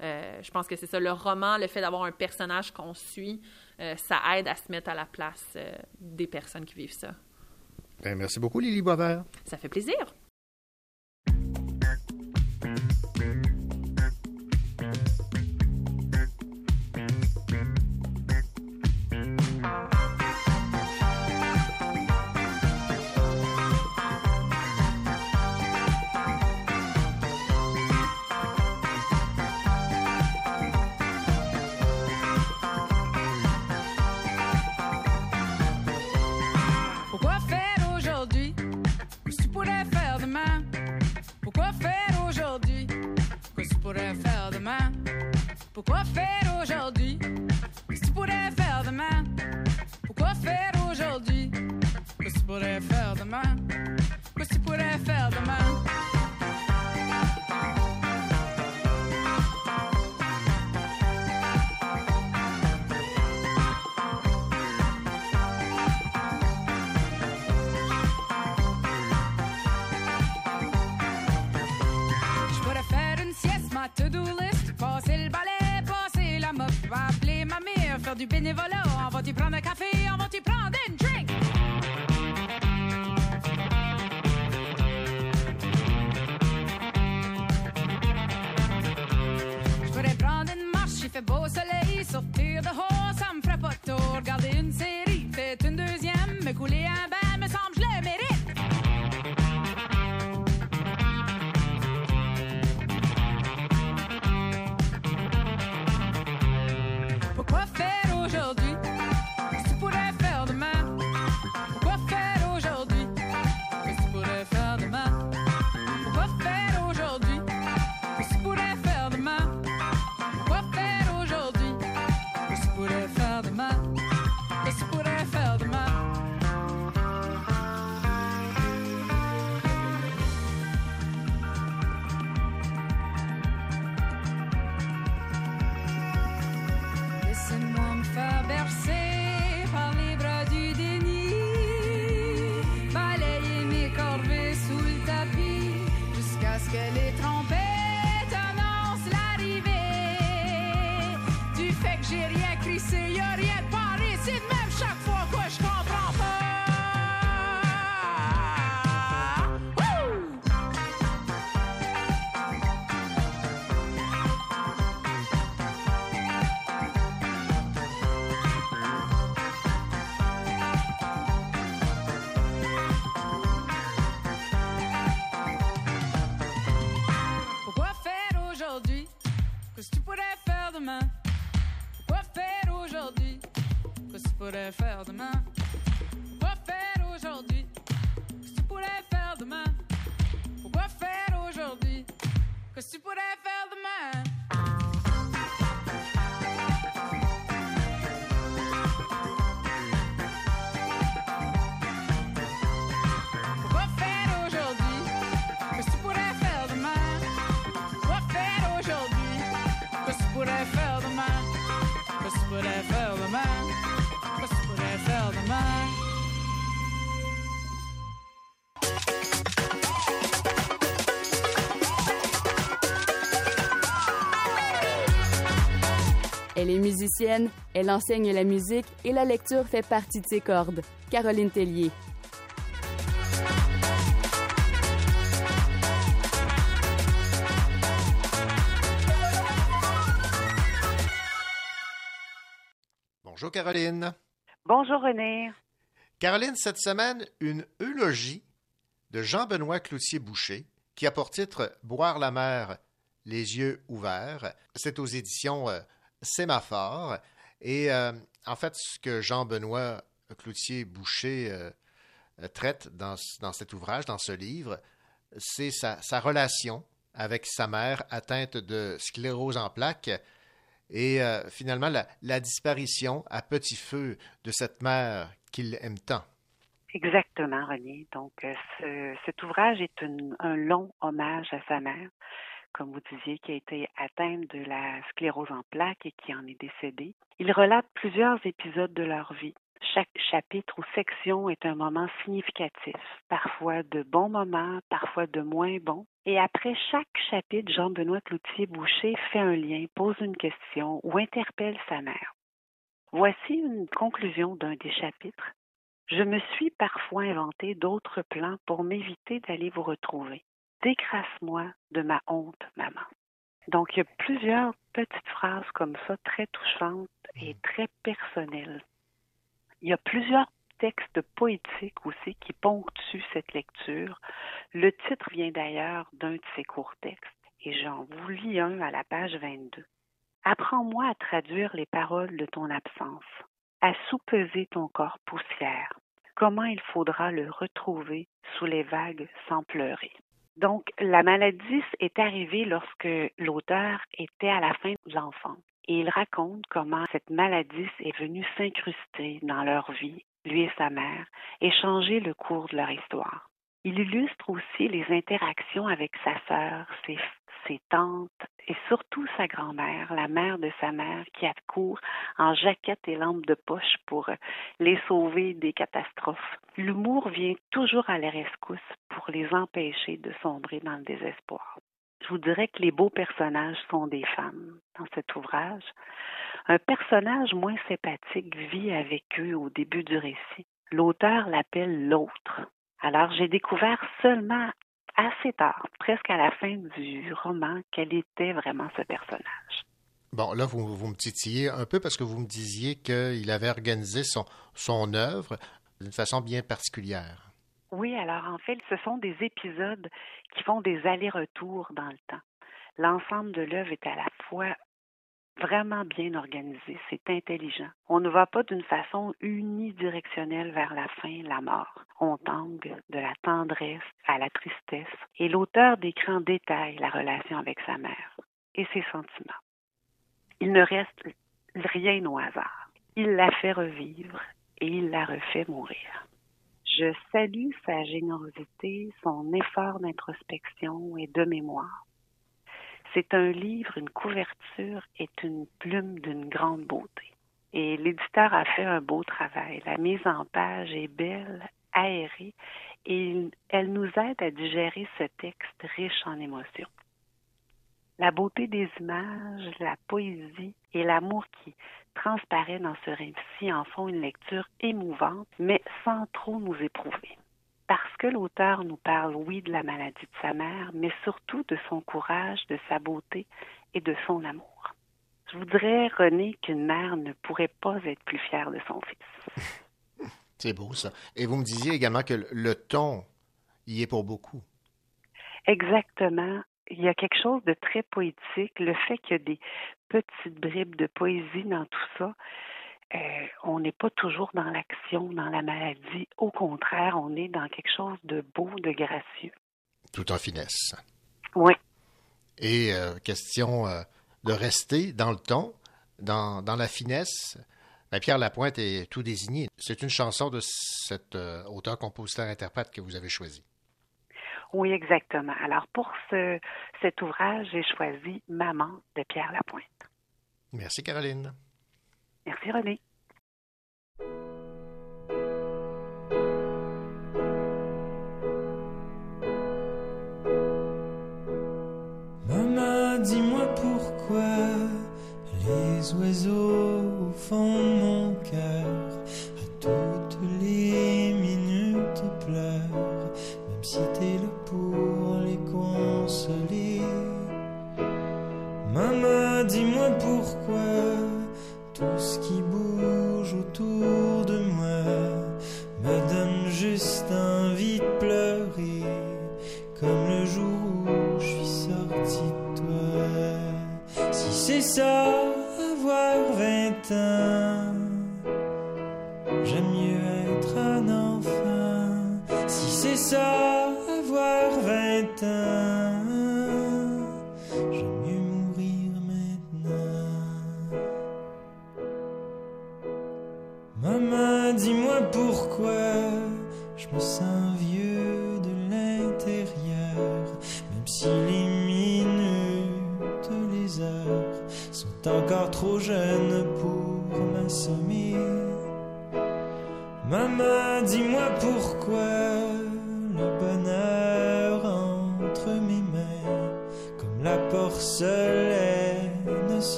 Euh, je pense que c'est ça. Le roman, le fait d'avoir un personnage qu'on suit, euh, ça aide à se mettre à la place euh, des personnes qui vivent ça. Ben, merci beaucoup, Lily Boisvert. Ça fait plaisir. Pourquoi faire aujourd'hui ce du bénévolat. Elle est musicienne, elle enseigne la musique et la lecture fait partie de ses cordes. Caroline Tellier. Bonjour Caroline. Bonjour René. Caroline, cette semaine, une eulogie de Jean-Benoît Cloutier-Boucher qui a pour titre Boire la mer, les yeux ouverts. C'est aux éditions euh, Sémaphore. Et euh, en fait, ce que Jean-Benoît Cloutier-Boucher euh, euh, traite dans, dans cet ouvrage, dans ce livre, c'est sa, relation avec sa mère atteinte de sclérose en plaques et finalement la, disparition à petit feu de cette mère qu'il aime tant. Exactement, René. Donc, ce- cet ouvrage est un long hommage à sa mère, comme vous disiez, qui a été atteinte de la sclérose en plaques et qui en est décédée. Il relate plusieurs épisodes de leur vie. Chaque chapitre ou section est un moment significatif, parfois de bons moments, parfois de moins bons. Et après chaque chapitre, Jean-Benoît Cloutier-Boucher fait un lien, pose une question ou interpelle sa mère. Voici une conclusion d'un des chapitres. Je me suis parfois inventé d'autres plans pour m'éviter d'aller vous retrouver. Dégrace-moi de ma honte, maman. Donc, il y a plusieurs petites phrases comme ça, très touchantes et très personnelles. Il y a plusieurs textes poétiques aussi qui ponctuent cette lecture. Le titre vient d'ailleurs d'un de ces courts textes et j'en vous lis un à la page 22. Apprends-moi à traduire les paroles de ton absence, à soupeser ton corps poussière. Comment il faudra le retrouver sous les vagues sans pleurer. Donc, la maladie est arrivée lorsque l'auteur était à la fin de l'enfance. Et il raconte comment cette maladie est venue s'incruster dans leur vie, lui et sa mère, et changer le cours de leur histoire. Il illustre aussi les interactions avec sa sœur, ses, ses tantes et surtout sa grand-mère, la mère de sa mère, qui accourt en jaquette et lampe de poche pour les sauver des catastrophes. L'humour vient toujours à leur rescousse pour les empêcher de sombrer dans le désespoir. Je vous dirais que les beaux personnages sont des femmes dans cet ouvrage. Un personnage moins sympathique vit avec eux au début du récit. L'auteur l'appelle l'autre. Alors j'ai découvert seulement assez tard, presque à la fin du roman, quel était vraiment ce personnage? Bon, là, vous, vous me titillez un peu parce que vous me disiez qu'il avait organisé son, son œuvre d'une façon bien particulière. Oui, alors en fait, ce sont des épisodes qui font des allers-retours dans le temps. L'ensemble de l'œuvre est à la fois vraiment bien organisé, c'est intelligent. On ne va pas d'une façon unidirectionnelle vers la fin, la mort. On tangue de la tendresse à la tristesse et l'auteur décrit en détail la relation avec sa mère et ses sentiments. Il ne reste rien au hasard. Il la fait revivre et il la refait mourir. Je salue sa générosité, son effort d'introspection et de mémoire. C'est un livre, une couverture est une plume d'une grande beauté. Et l'éditeur a fait un beau travail. La mise en page est belle, aérée, et elle nous aide à digérer ce texte riche en émotions. La beauté des images, la poésie et l'amour qui transparaît dans ce récit en font une lecture émouvante, mais sans trop nous éprouver. Parce que l'auteur nous parle, oui, de la maladie de sa mère, mais surtout de son courage, de sa beauté et de son amour. Je voudrais, René, qu'une mère ne pourrait pas être plus fière de son fils. C'est beau, ça. Et vous me disiez également que le ton y est pour beaucoup. Exactement. Il y a quelque chose de très poétique. Le fait qu'il y a des petites bribes de poésie dans tout ça, euh, on n'est pas toujours dans l'action, dans la maladie. Au contraire, on est dans quelque chose de beau, de gracieux. Tout en finesse. Oui. Et euh, question euh, de rester dans le ton, dans, dans la finesse. Ben, Pierre Lapointe est tout désigné. C'est une chanson de cet euh, auteur-compositeur-interprète que vous avez choisi. Oui, exactement. Alors, pour ce, cet ouvrage, j'ai choisi Maman de Pierre Lapointe. Merci, Caroline. Merci, René. Maman, dis-moi pourquoi les oiseaux font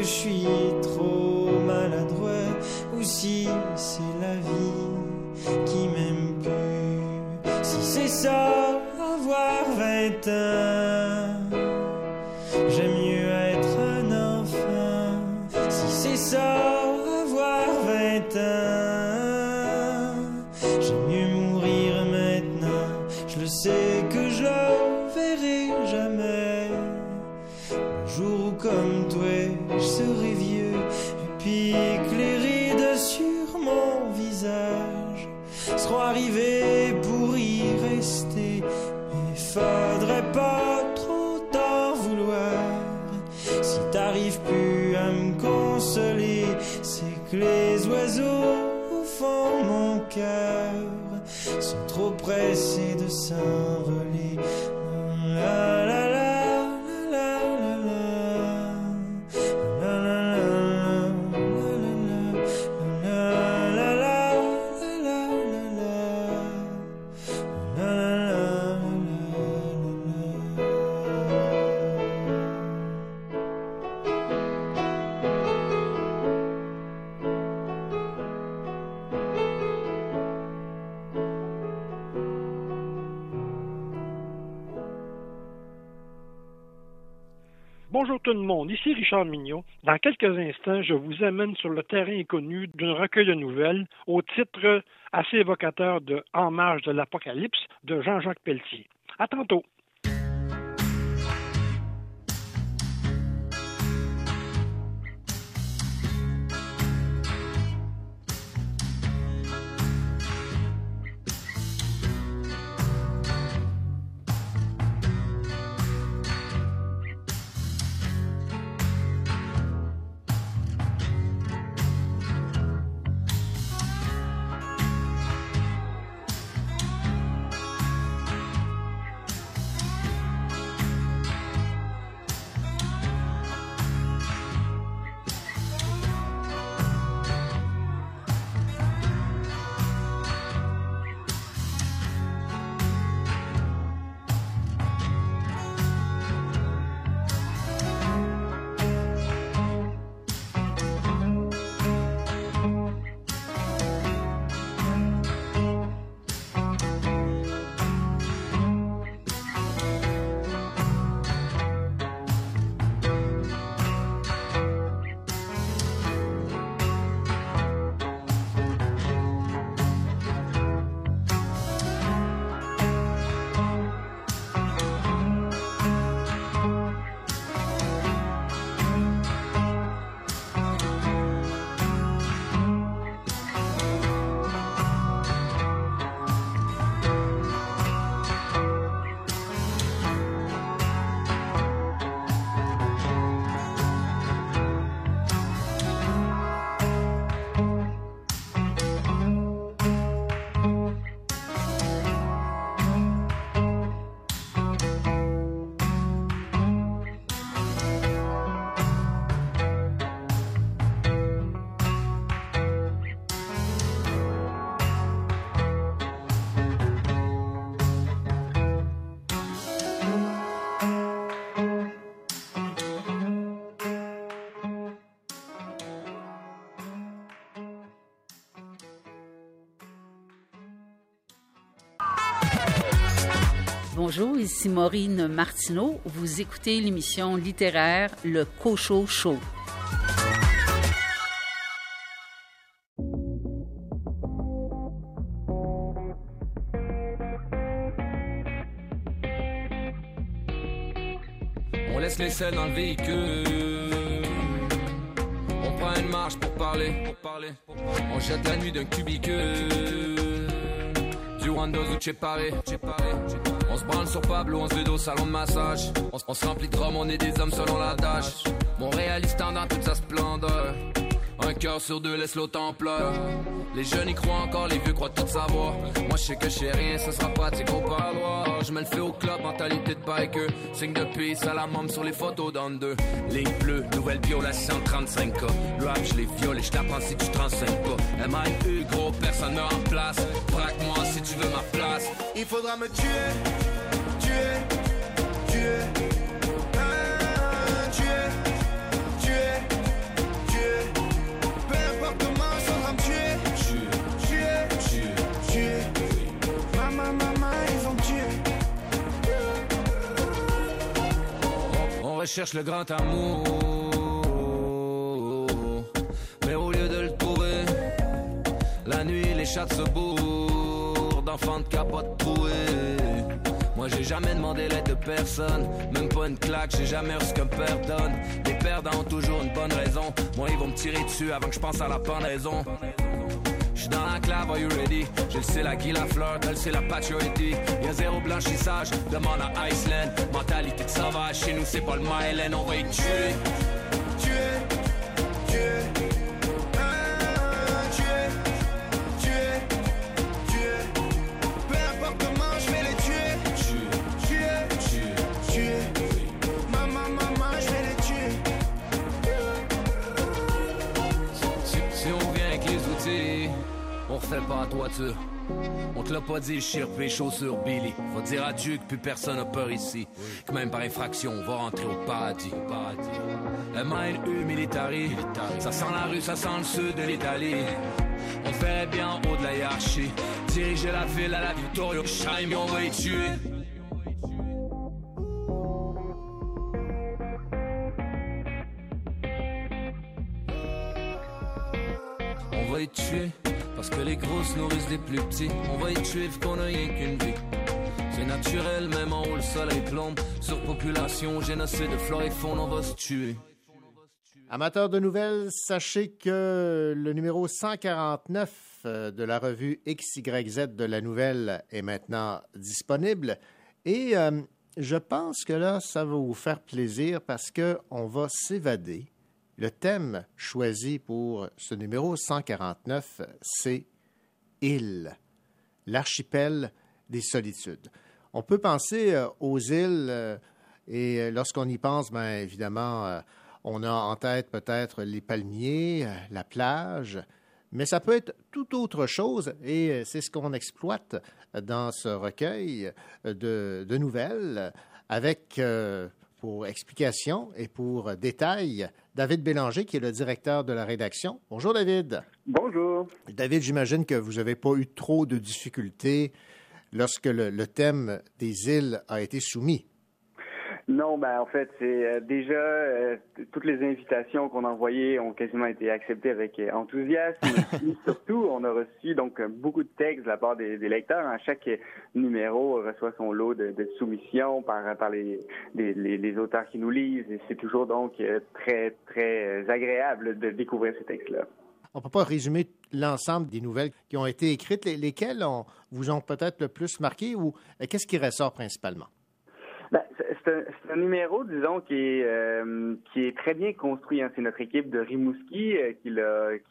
je suis Dans quelques instants, je vous amène sur le terrain inconnu d'un recueil de nouvelles au titre assez évocateur de En marge de l'Apocalypse de Jean-Jacques Pelletier. À tantôt. Bonjour, ici Maureen Martineau. Vous écoutez l'émission littéraire Le Cochot Show. On laisse les selles dans le véhicule. On prend une marche pour parler. Pour parler. On jette la nuit d'un cubicule. On se branle sur Pablo, on se au salon de massage. On, se remplit de rhum, on est des hommes selon la tâche. Mon réaliste dans toute sa splendeur. Un cœur sur deux laisse l'autre en pleurs. Les jeunes y croient encore, les vieux croient tout savoir. Moi je sais que je rien, ce sera pratique au parloir. Je me le fais au club, mentalité de biker. Signe de peace à la môme sur les photos dans deux. Ligne bleue, nouvelle 135K. Le rap, je les viole et je t'apprends si tu te renseignes pas. MIU, gros, personne me remplace. Braque-moi si tu veux ma place. Il faudra me tuer, tuer, tuer. Recherche le grand amour. Mais au lieu de le trouver, la nuit les chats se bourrent d'enfants de capote troués. Moi j'ai jamais demandé l'aide de personne, même pas une claque, j'ai jamais reçu qu'un père donne. Les perdants ont toujours une bonne raison. Moi ils vont me tirer dessus avant que je pense à la pendaison. J'suis dans l'enclave, are you ready? J'ai le c'est la Guy Lafleur, t'as le c'est la Paturity. Y'a zéro blanchissage, demande à Iceland. Mentalité de sauvage, chez nous c'est pas le Myland, on va y tuer. Tuer, tuer. fait pas à. On te l'a pas dit, chirpé, chaussures, Billy. Faut dire à Dieu que plus personne a peur ici. Que même par infraction, on va rentrer au paradis. paradis. Le main U militari. Ça sent la rue, ça sent le sud de l'Italie. On ferait bien en haut de la hiérarchie. Diriger la ville à la victoire. On va les tuer. On va les tuer. Parce que les grosses nourrissent les plus petits. On va y tuer vu qu'on a rien qu'une vie. C'est naturel, même en haut le soleil plombe. Surpopulation, génocide, flore et faune, on va se tuer. Amateurs de nouvelles, sachez que le numéro 149 euh, de la revue XYZ de la nouvelle est maintenant disponible. Et euh, je pense que là, ça va vous faire plaisir parce qu'on va s'évader. Le thème choisi pour ce numéro 149, c'est Île, l'archipel des solitudes. On peut penser euh, aux îles euh, et euh, lorsqu'on y pense, bien évidemment, on a en tête peut-être les palmiers, la plage, mais ça peut être tout autre chose et c'est ce qu'on exploite dans ce recueil de, nouvelles avec, pour explication et pour détail, David Bélanger qui est le directeur de la rédaction. Bonjour David. Bonjour. David, j'imagine que vous n'avez pas eu trop de difficultés lorsque le, le thème des îles a été soumis. Non, ben en fait, c'est euh, déjà euh, toutes les invitations qu'on a envoyées ont quasiment été acceptées avec euh, enthousiasme. Puis, surtout, on a reçu donc beaucoup de textes de la part des, des lecteurs. Hein. Chaque numéro reçoit son lot de, de soumissions par par les, des- les les auteurs qui nous lisent. Et c'est toujours donc très très agréable de découvrir ces textes-là. On ne peut pas résumer l'ensemble des nouvelles qui ont été écrites, les- lesquelles vous ont peut-être le plus marqué ou qu'est-ce qui ressort principalement? Ben, c'est un, un numéro, disons, qui est, euh, qui est très bien construit. hein. C'est notre équipe de Rimouski euh, qui,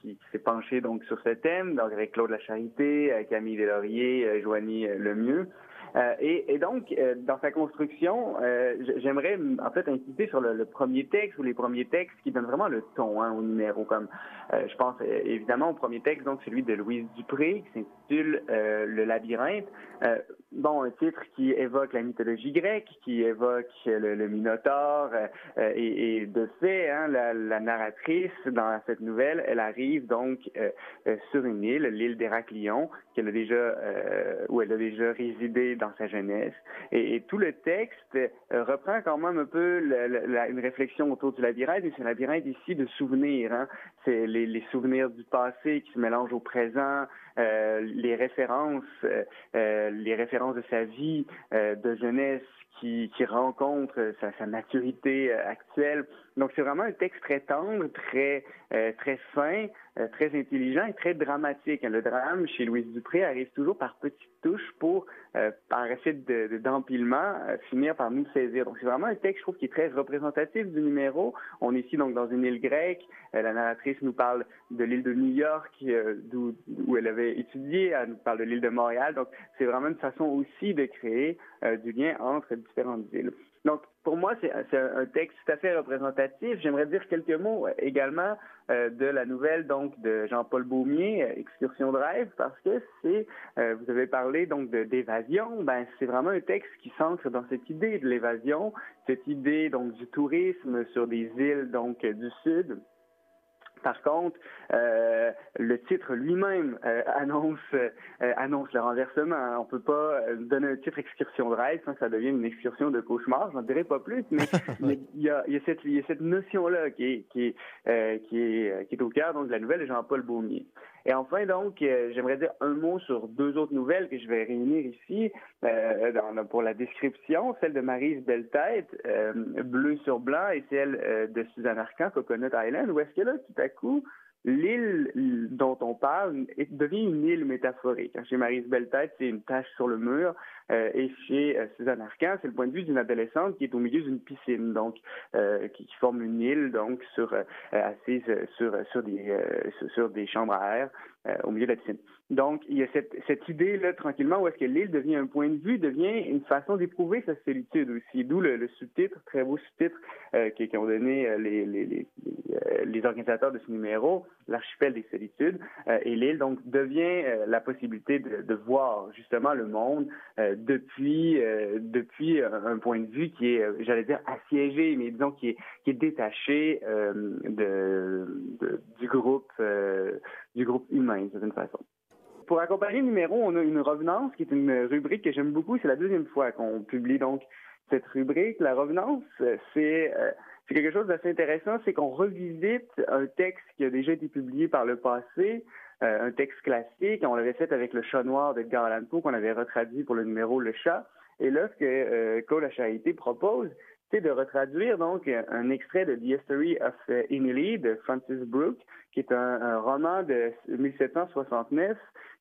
qui, qui s'est penchée donc sur ce thème, donc avec Claude Lacharité, euh, Camille Deslauriers, euh, Joanie euh, Lemieux. Euh, et, et donc, dans sa construction, j'aimerais en fait insister sur le, le premier texte ou les premiers textes qui donnent vraiment le ton hein, au numéro. Comme je pense euh, évidemment au premier texte, donc celui de Louise Dupré, qui s'intitule euh, Le labyrinthe. Euh, bon, un titre qui évoque la mythologie grecque, qui évoque le, Minotaure, euh, euh, et, et de fait, hein, la, narratrice dans cette nouvelle, elle arrive donc euh, euh, sur une île, l'île d'Héraclion, qu'elle euh, où elle a déjà résidé dans sa jeunesse. Et, et tout le texte euh, reprend quand même un peu une réflexion autour du labyrinthe, mais c'est un labyrinthe ici de souvenirs. Hein. Les, souvenirs du passé qui se mélangent au présent, euh, les références, euh, euh, les références de sa vie de jeunesse qui, qui rencontre sa, maturité actuelle. Donc c'est vraiment un texte très tendre, très très fin, très intelligent et très dramatique. Le drame chez Louise Dupré arrive toujours par petites touches pour, euh, par effet de- de- d'empilement, euh, finir par nous saisir. Donc c'est vraiment un texte, je trouve, qui est très représentatif du numéro. On est ici donc dans une île grecque. Euh, la narratrice nous parle de l'île de New York, euh, d'où où elle avait étudié. Elle nous parle de l'île de Montréal. Donc c'est vraiment une façon aussi de créer du lien entre différentes îles. Donc, pour moi, c'est un texte tout à fait représentatif. J'aimerais dire quelques mots également euh, de la nouvelle donc de Jean-Paul Baumier, euh, Excursion de rêve, parce que c'est, euh, vous avez parlé donc d'évasion, ben c'est vraiment un texte qui s'ancre dans cette idée de l'évasion, cette idée donc du tourisme sur des îles donc du sud. Par contre, euh, le titre lui-même euh, annonce euh, annonce le renversement. hein. On peut pas euh, donner un titre excursion de rêve sans que ça devienne une excursion de cauchemar. J'en dirais pas plus, mais il y a, y a cette cette notion là qui est qui est euh, qui est qui est au cœur donc de la nouvelle de Jean-Paul Baumier. Et enfin donc euh, j'aimerais dire un mot sur deux autres nouvelles que je vais réunir ici euh, pour la description, celle de Maryse Belletête, euh, bleu sur blanc, et celle euh, de Suzanne Arcan, Coconut Island, où est-ce que là tout à coup l'île dont on parle devient une île métaphorique. Chez Maryse Belletête, c'est une tache sur le mur, euh, et chez euh, Suzanne Arcan, c'est le point de vue d'une adolescente qui est au milieu d'une piscine, donc euh, qui, forme une île donc sur euh, assise euh, sur sur des sur, sur des chambres à air au milieu de la. Donc il y a cette cette idée là tranquillement où est-ce que l'île devient un point de vue, devient une façon d'éprouver sa solitude aussi. D'où le, sous-titre, très beau sous-titre euh, qui, qui ont donné euh, les les, euh, les organisateurs de ce numéro, l'archipel des solitudes. Euh, et l'île donc devient euh, la possibilité de, voir justement le monde euh, depuis euh, depuis un, point de vue qui est, euh, j'allais dire assiégé, mais disons qui est qui est détaché euh, de, de- du groupe euh, du groupe humain d'une façon. Pour accompagner le numéro, on a une revenance qui est une rubrique que j'aime beaucoup. C'est la deuxième fois qu'on publie donc cette rubrique. La revenance, euh, c'est euh, quelque chose d'assez intéressant, c'est qu'on revisite un texte qui a déjà été publié par le passé euh, un texte classique. On l'avait fait avec Le Chat Noir d'Edgar Allan Poe qu'on avait retraduit pour le numéro Le Chat. Et là, ce que euh, Claude La Charité propose, de retraduire donc un extrait de The History of euh, Emily de Francis Brooke, qui est un, roman de 1769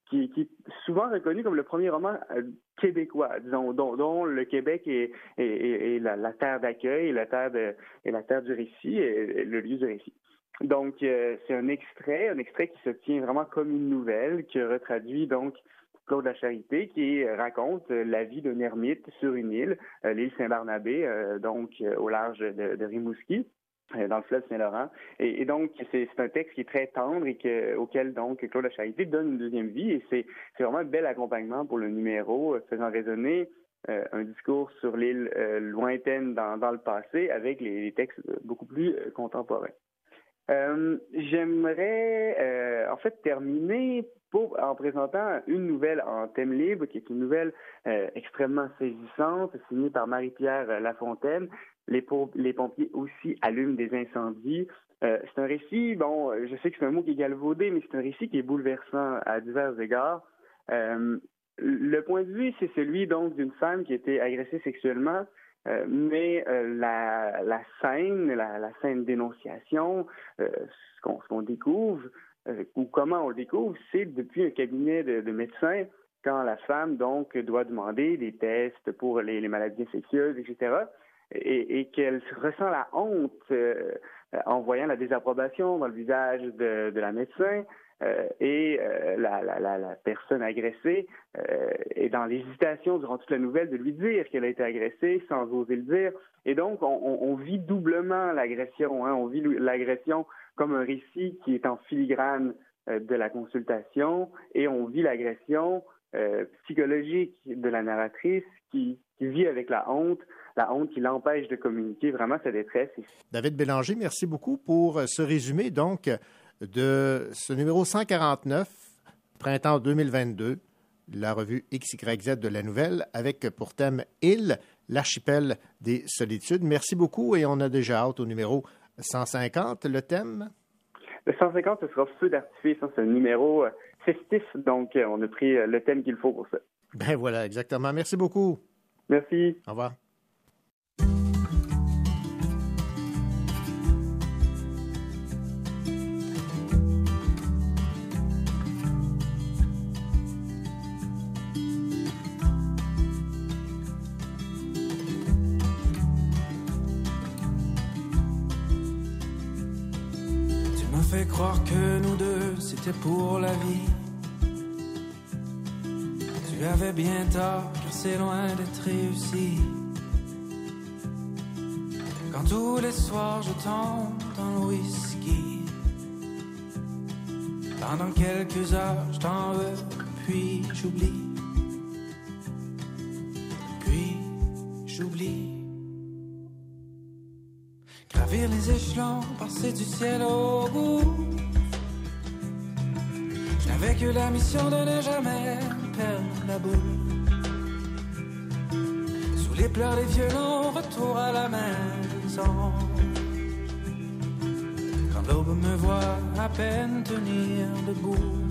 qui, qui est souvent reconnu comme le premier roman euh, québécois, dont, dont le Québec est, est, la, terre d'accueil, la terre de, est la terre du récit, et le lieu du récit. Donc, euh, c'est un extrait, un extrait qui se tient vraiment comme une nouvelle, qui retraduit donc Claude La Charité, qui raconte euh, la vie d'un ermite sur une île, euh, l'île Saint-Barnabé, euh, donc au large de, Rimouski dans le fleuve Saint-Laurent. Et, donc, c'est un texte qui est très tendre et que, auquel donc Claude La Charité donne une deuxième vie. Et c'est vraiment un bel accompagnement pour le numéro, faisant résonner un discours sur l'île lointaine dans, le passé avec les, textes beaucoup plus contemporains. Euh, J'aimerais euh, en fait terminer pour, en présentant une nouvelle en thème libre, qui est une nouvelle euh, extrêmement saisissante, signée par Marie-Pierre Lafontaine. Les, les pompiers aussi allument des incendies. C'est un récit, bon, je sais que c'est un mot qui est galvaudé, mais c'est un récit qui est bouleversant à divers égards. Le point de vue, c'est celui donc d'une femme qui a été agressée sexuellement, euh, mais euh, la, scène, la, scène d'énonciation, euh, ce qu'on découvre, ou comment on le découvre, c'est depuis un cabinet de, de médecins, quand la femme donc doit demander des tests pour les, maladies infectieuses, etc., et, qu'elle ressent la honte en voyant la désapprobation dans le visage de la médecin, euh, et euh, la, personne agressée euh, est dans l'hésitation durant toute la nouvelle de lui dire qu'elle a été agressée sans oser le dire. Et donc, on, vit doublement l'agression. Hein. On vit l'agression comme un récit qui est en filigrane de la consultation et on vit l'agression psychologique de la narratrice qui, qui vit avec la honte, la honte qui l'empêche de communiquer vraiment sa détresse. David Bélanger, merci beaucoup pour ce résumé donc de ce numéro 149, printemps 2022, la revue XYZ de la Nouvelle, avec pour thème Île, l'archipel des solitudes. Merci beaucoup et on a déjà hâte au numéro 150. Le thème? Le 150, ce sera feu d'artifice. hein. C'est un numéro euh, festif, donc euh, on a pris euh, le thème qu'il faut pour ça. Ben voilà, exactement. Merci beaucoup. Merci. Au revoir. Pour la vie. Tu avais bien tort, car c'est loin d'être réussi. Quand tous les soirs je tombe dans le whisky. Pendant quelques heures, je t'en veux, puis j'oublie. Puis j'oublie. Gravir les échelons, passer du ciel au bout. Que la mission de ne jamais perdre la boule. Sous les pleurs, les violons, retour à la maison. Quand l'aube me voit à peine tenir debout.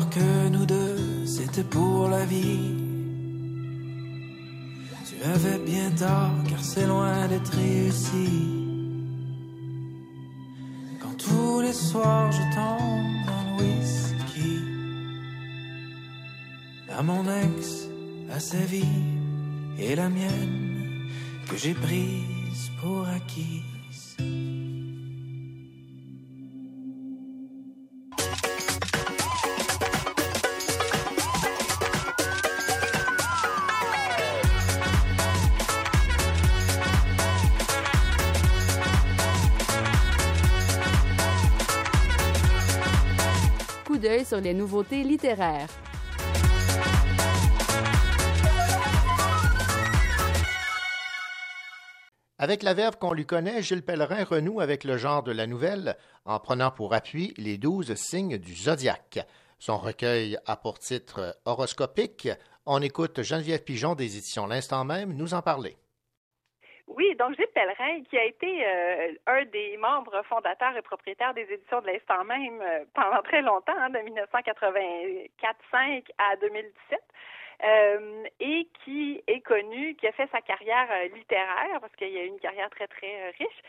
Que nous deux, c'était pour la vie. Sur les nouveautés littéraires. Avec la verve qu'on lui connaît, Gilles Pellerin renoue avec le genre de la nouvelle en prenant pour appui les douze signes du zodiaque. Son recueil a pour titre Horoscopique. On écoute Geneviève Pigeon des éditions L'Instant même nous en parler. Oui, donc Gilles Pellerin, qui a été euh, un des membres fondateurs et propriétaires des éditions de l'Instant même euh, pendant très longtemps, hein, de 1984-5 à 2017. Euh, et qui est connu, qui a fait sa carrière littéraire, parce qu'il a eu une carrière très, très riche,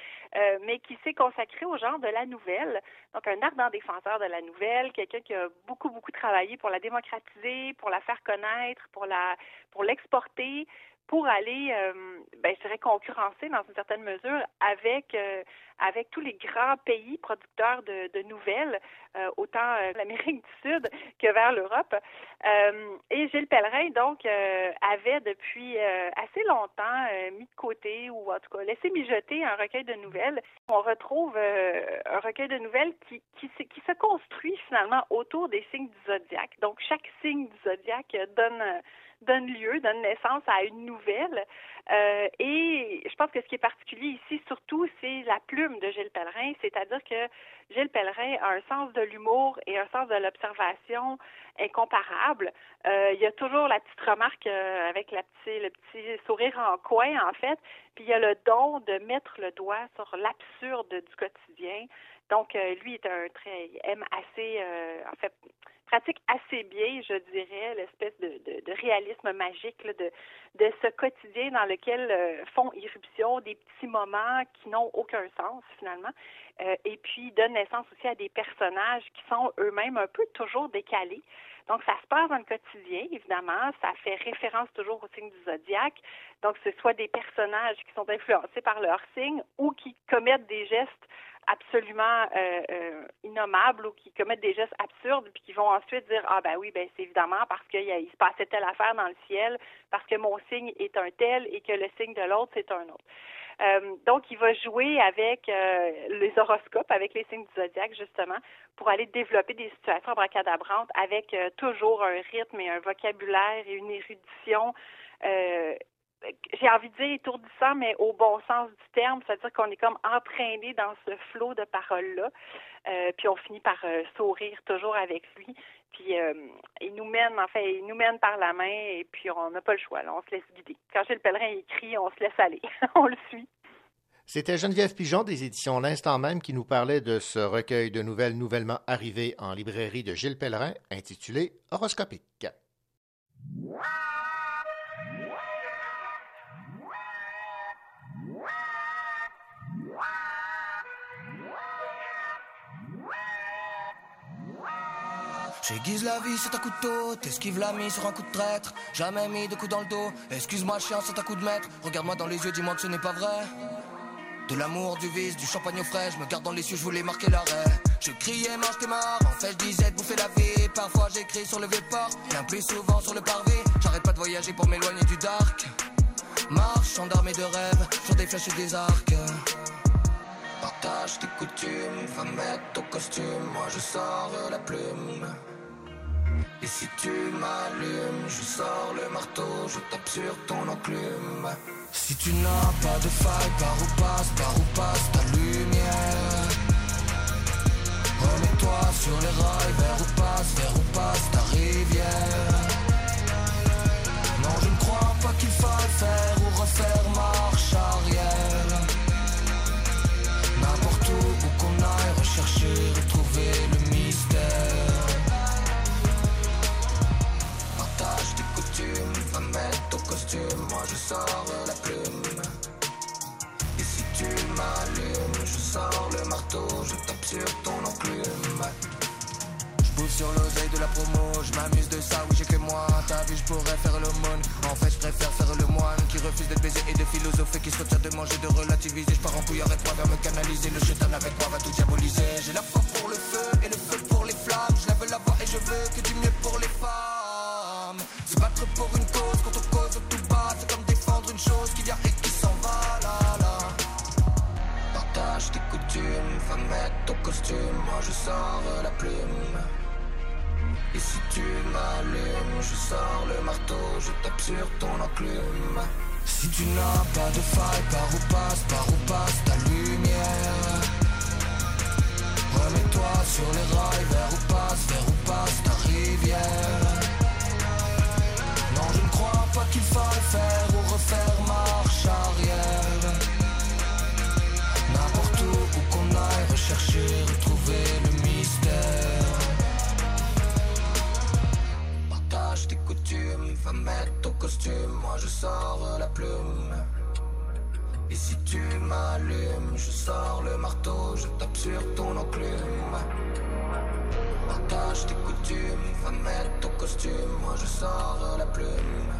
mais qui s'est consacré au genre de la nouvelle. Donc, un ardent défenseur de la nouvelle, quelqu'un qui a beaucoup, beaucoup travaillé pour la démocratiser, pour la faire connaître, pour la pour l'exporter, pour aller, euh, ben, je dirais, concurrencer dans une certaine mesure avec euh, avec tous les grands pays producteurs de, de nouvelles, euh, autant euh, l'Amérique du Sud que vers l'Europe. Et Gilles Pellerin, donc, avait depuis assez longtemps mis de côté, ou en tout cas laissé mijoter un recueil de nouvelles. On retrouve un recueil de nouvelles qui, qui, se- qui se construit finalement autour des signes du zodiaque. Donc, chaque signe du zodiaque donne donne lieu, donne naissance à une nouvelle. Euh, et je pense que ce qui est particulier ici, surtout, c'est la plume de Gilles Pellerin, c'est-à-dire que Gilles Pellerin a un sens de l'humour et un sens de l'observation incomparable. Euh, il y a toujours la petite remarque euh, avec la le petit sourire en coin, en fait, puis il y a le don de mettre le doigt sur l'absurde du quotidien. Donc, lui est un très, il aime assez, en fait, pratique assez bien, je dirais, l'espèce de, de, de réalisme magique de ce quotidien dans lequel euh, font irruption des petits moments qui n'ont aucun sens finalement, euh, et puis donne naissance aussi à des personnages qui sont eux-mêmes un peu toujours décalés. Donc, ça se passe dans le quotidien, évidemment. Ça fait référence toujours au signe du zodiaque. Donc, ce soit des personnages qui sont influencés par leur signe ou qui commettent des gestes absolument euh, euh, innommables ou qui commettent des gestes absurdes puis qui vont ensuite dire ah ben oui ben c'est évidemment parce qu'il il se passait telle affaire dans le ciel parce que mon signe est un tel et que le signe de l'autre c'est un autre. Euh, donc, il va jouer avec euh, les horoscopes, avec les signes du zodiaque, justement, pour aller développer des situations abracadabrantes avec toujours un rythme et un vocabulaire et une érudition. J'ai envie de dire étourdissant, mais au bon sens du terme, c'est-à-dire qu'on est comme entraîné dans ce flot de paroles-là, euh, puis on finit par euh, sourire toujours avec lui, puis euh, il nous mène, en il nous mène par la main, et puis on n'a pas le choix, on se laisse guider. Quand Gilles Pellerin écrit, on se laisse aller, on le suit. C'était Geneviève Pigeon des éditions L'Instant même qui nous parlait de ce recueil de nouvelles nouvellement arrivé en librairie de Gilles Pellerin intitulé Horoscopique. J'aiguise la vie, c'est un couteau, t'esquives la mise sur un coup de traître. Jamais mis de coups dans le dos, excuse-moi chien, c'est un coup de maître. Regarde-moi dans les yeux, dis-moi que ce n'est pas vrai. De l'amour, du vice, du champagne au frais, je me garde dans les yeux, je voulais marquer l'arrêt. Je criais, mange tes morts, en fait je disais de bouffer la vie. Parfois j'écris sur le vieux-port, bien plus souvent sur le parvis. J'arrête pas de voyager pour m'éloigner du dark. Marche, gendarme et de rêve, sur des flèches et des arcs. Partage tes coutumes, va mettre ton costume, moi je sors la plume. Et si tu m'allumes, je sors le marteau, je tape sur ton enclume. Si tu n'as pas de faille, par où passe, par où passe ta lumière? Remets-toi sur les rails, vers où passe, vers où passe ta rivière? Non, je ne crois pas qu'il faille faire ou refaire marche sors la plume. Et si tu m'allumes, je sors le marteau, je tape sur ton enclume. J'bouffe sur l'oseille de la promo, je m'amuse de ça, oui j'ai que moi, ta vie je pourrais faire l'aumône. En fait je préfère faire le moine qui refuse d'être baisé et de philosopher Qui se retire de manger, de relativiser. Je pars en couille, arrête-toi vers me canaliser. Le chétan avec moi va tout diaboliser. J'ai la foi pour le feu et le feu pour les flammes. Je lève la voix et je veux que du mieux pour les femmes. Costume, moi je sors la plume. Et si tu m'allumes, je sors le marteau, je tape sur ton enclume. Si tu n'as pas de faille, par où passe, par où passe ta lumière? Remets-toi sur les rails, vers où passe, vers où passe ta rivière Non, je ne crois pas qu'il faille faire moi je sors la plume. Et si tu m'allumes, je sors le marteau, je tape sur ton enclume. Partage tes coutumes, va mettre ton costume, moi je sors la plume.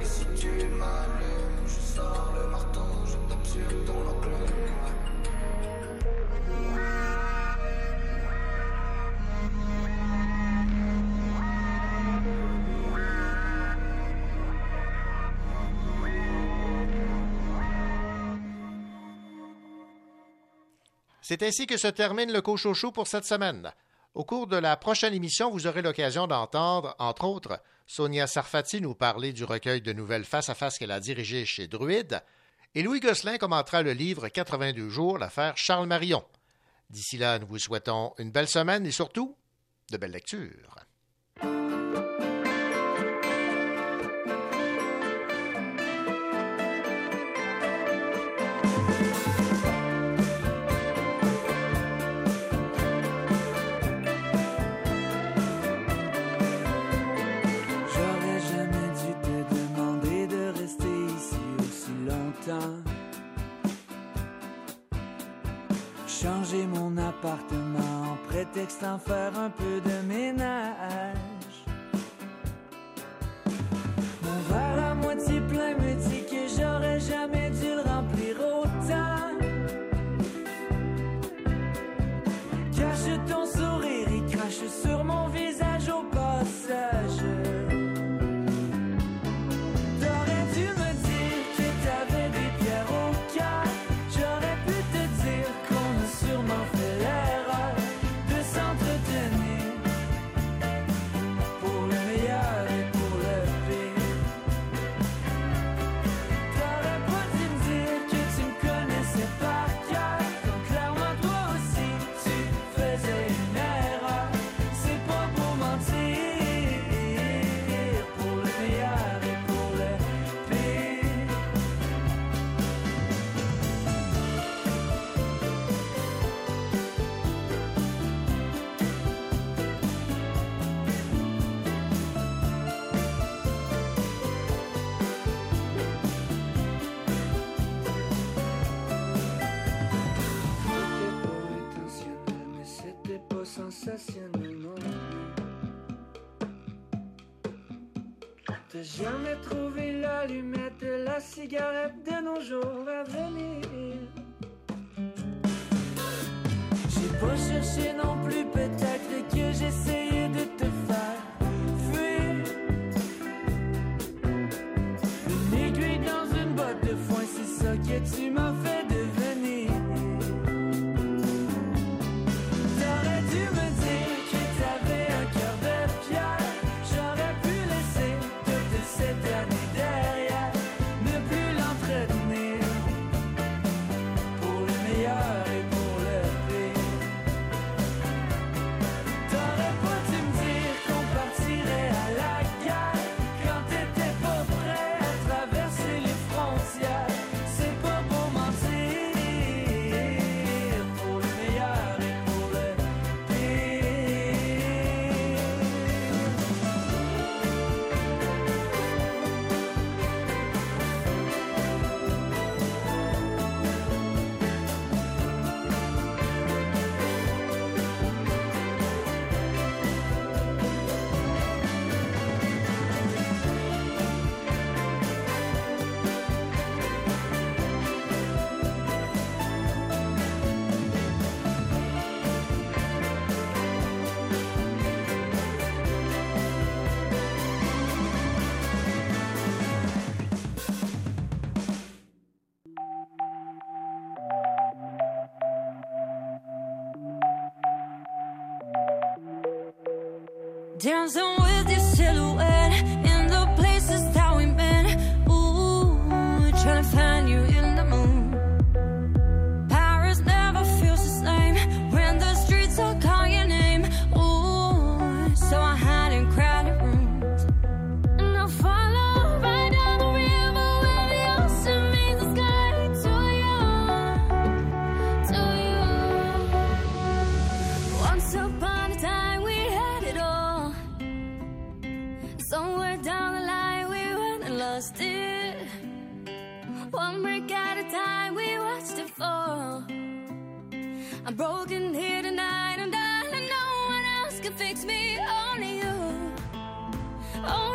Et si tu m'allumes, je sors le marteau, je tape sur ton enclume. C'est ainsi que se termine le Cochocho pour cette semaine. Au cours de la prochaine émission, vous aurez l'occasion d'entendre, entre autres, Sonia Sarfati nous parler du recueil de nouvelles face à face qu'elle a dirigé chez Druide, et Louis Gosselin commentera le livre 82 jours, l'affaire Charles Marion. D'ici là, nous vous souhaitons une belle semaine et surtout de belles lectures. Changer mon appartement en prétexte d'en faire un peu de ménage. Cigarette de nos jours Dancing with your silhouette in the places lost it. One break at a time, we watched it fall. I'm broken here tonight, I'm dying No one else can fix me, only you. only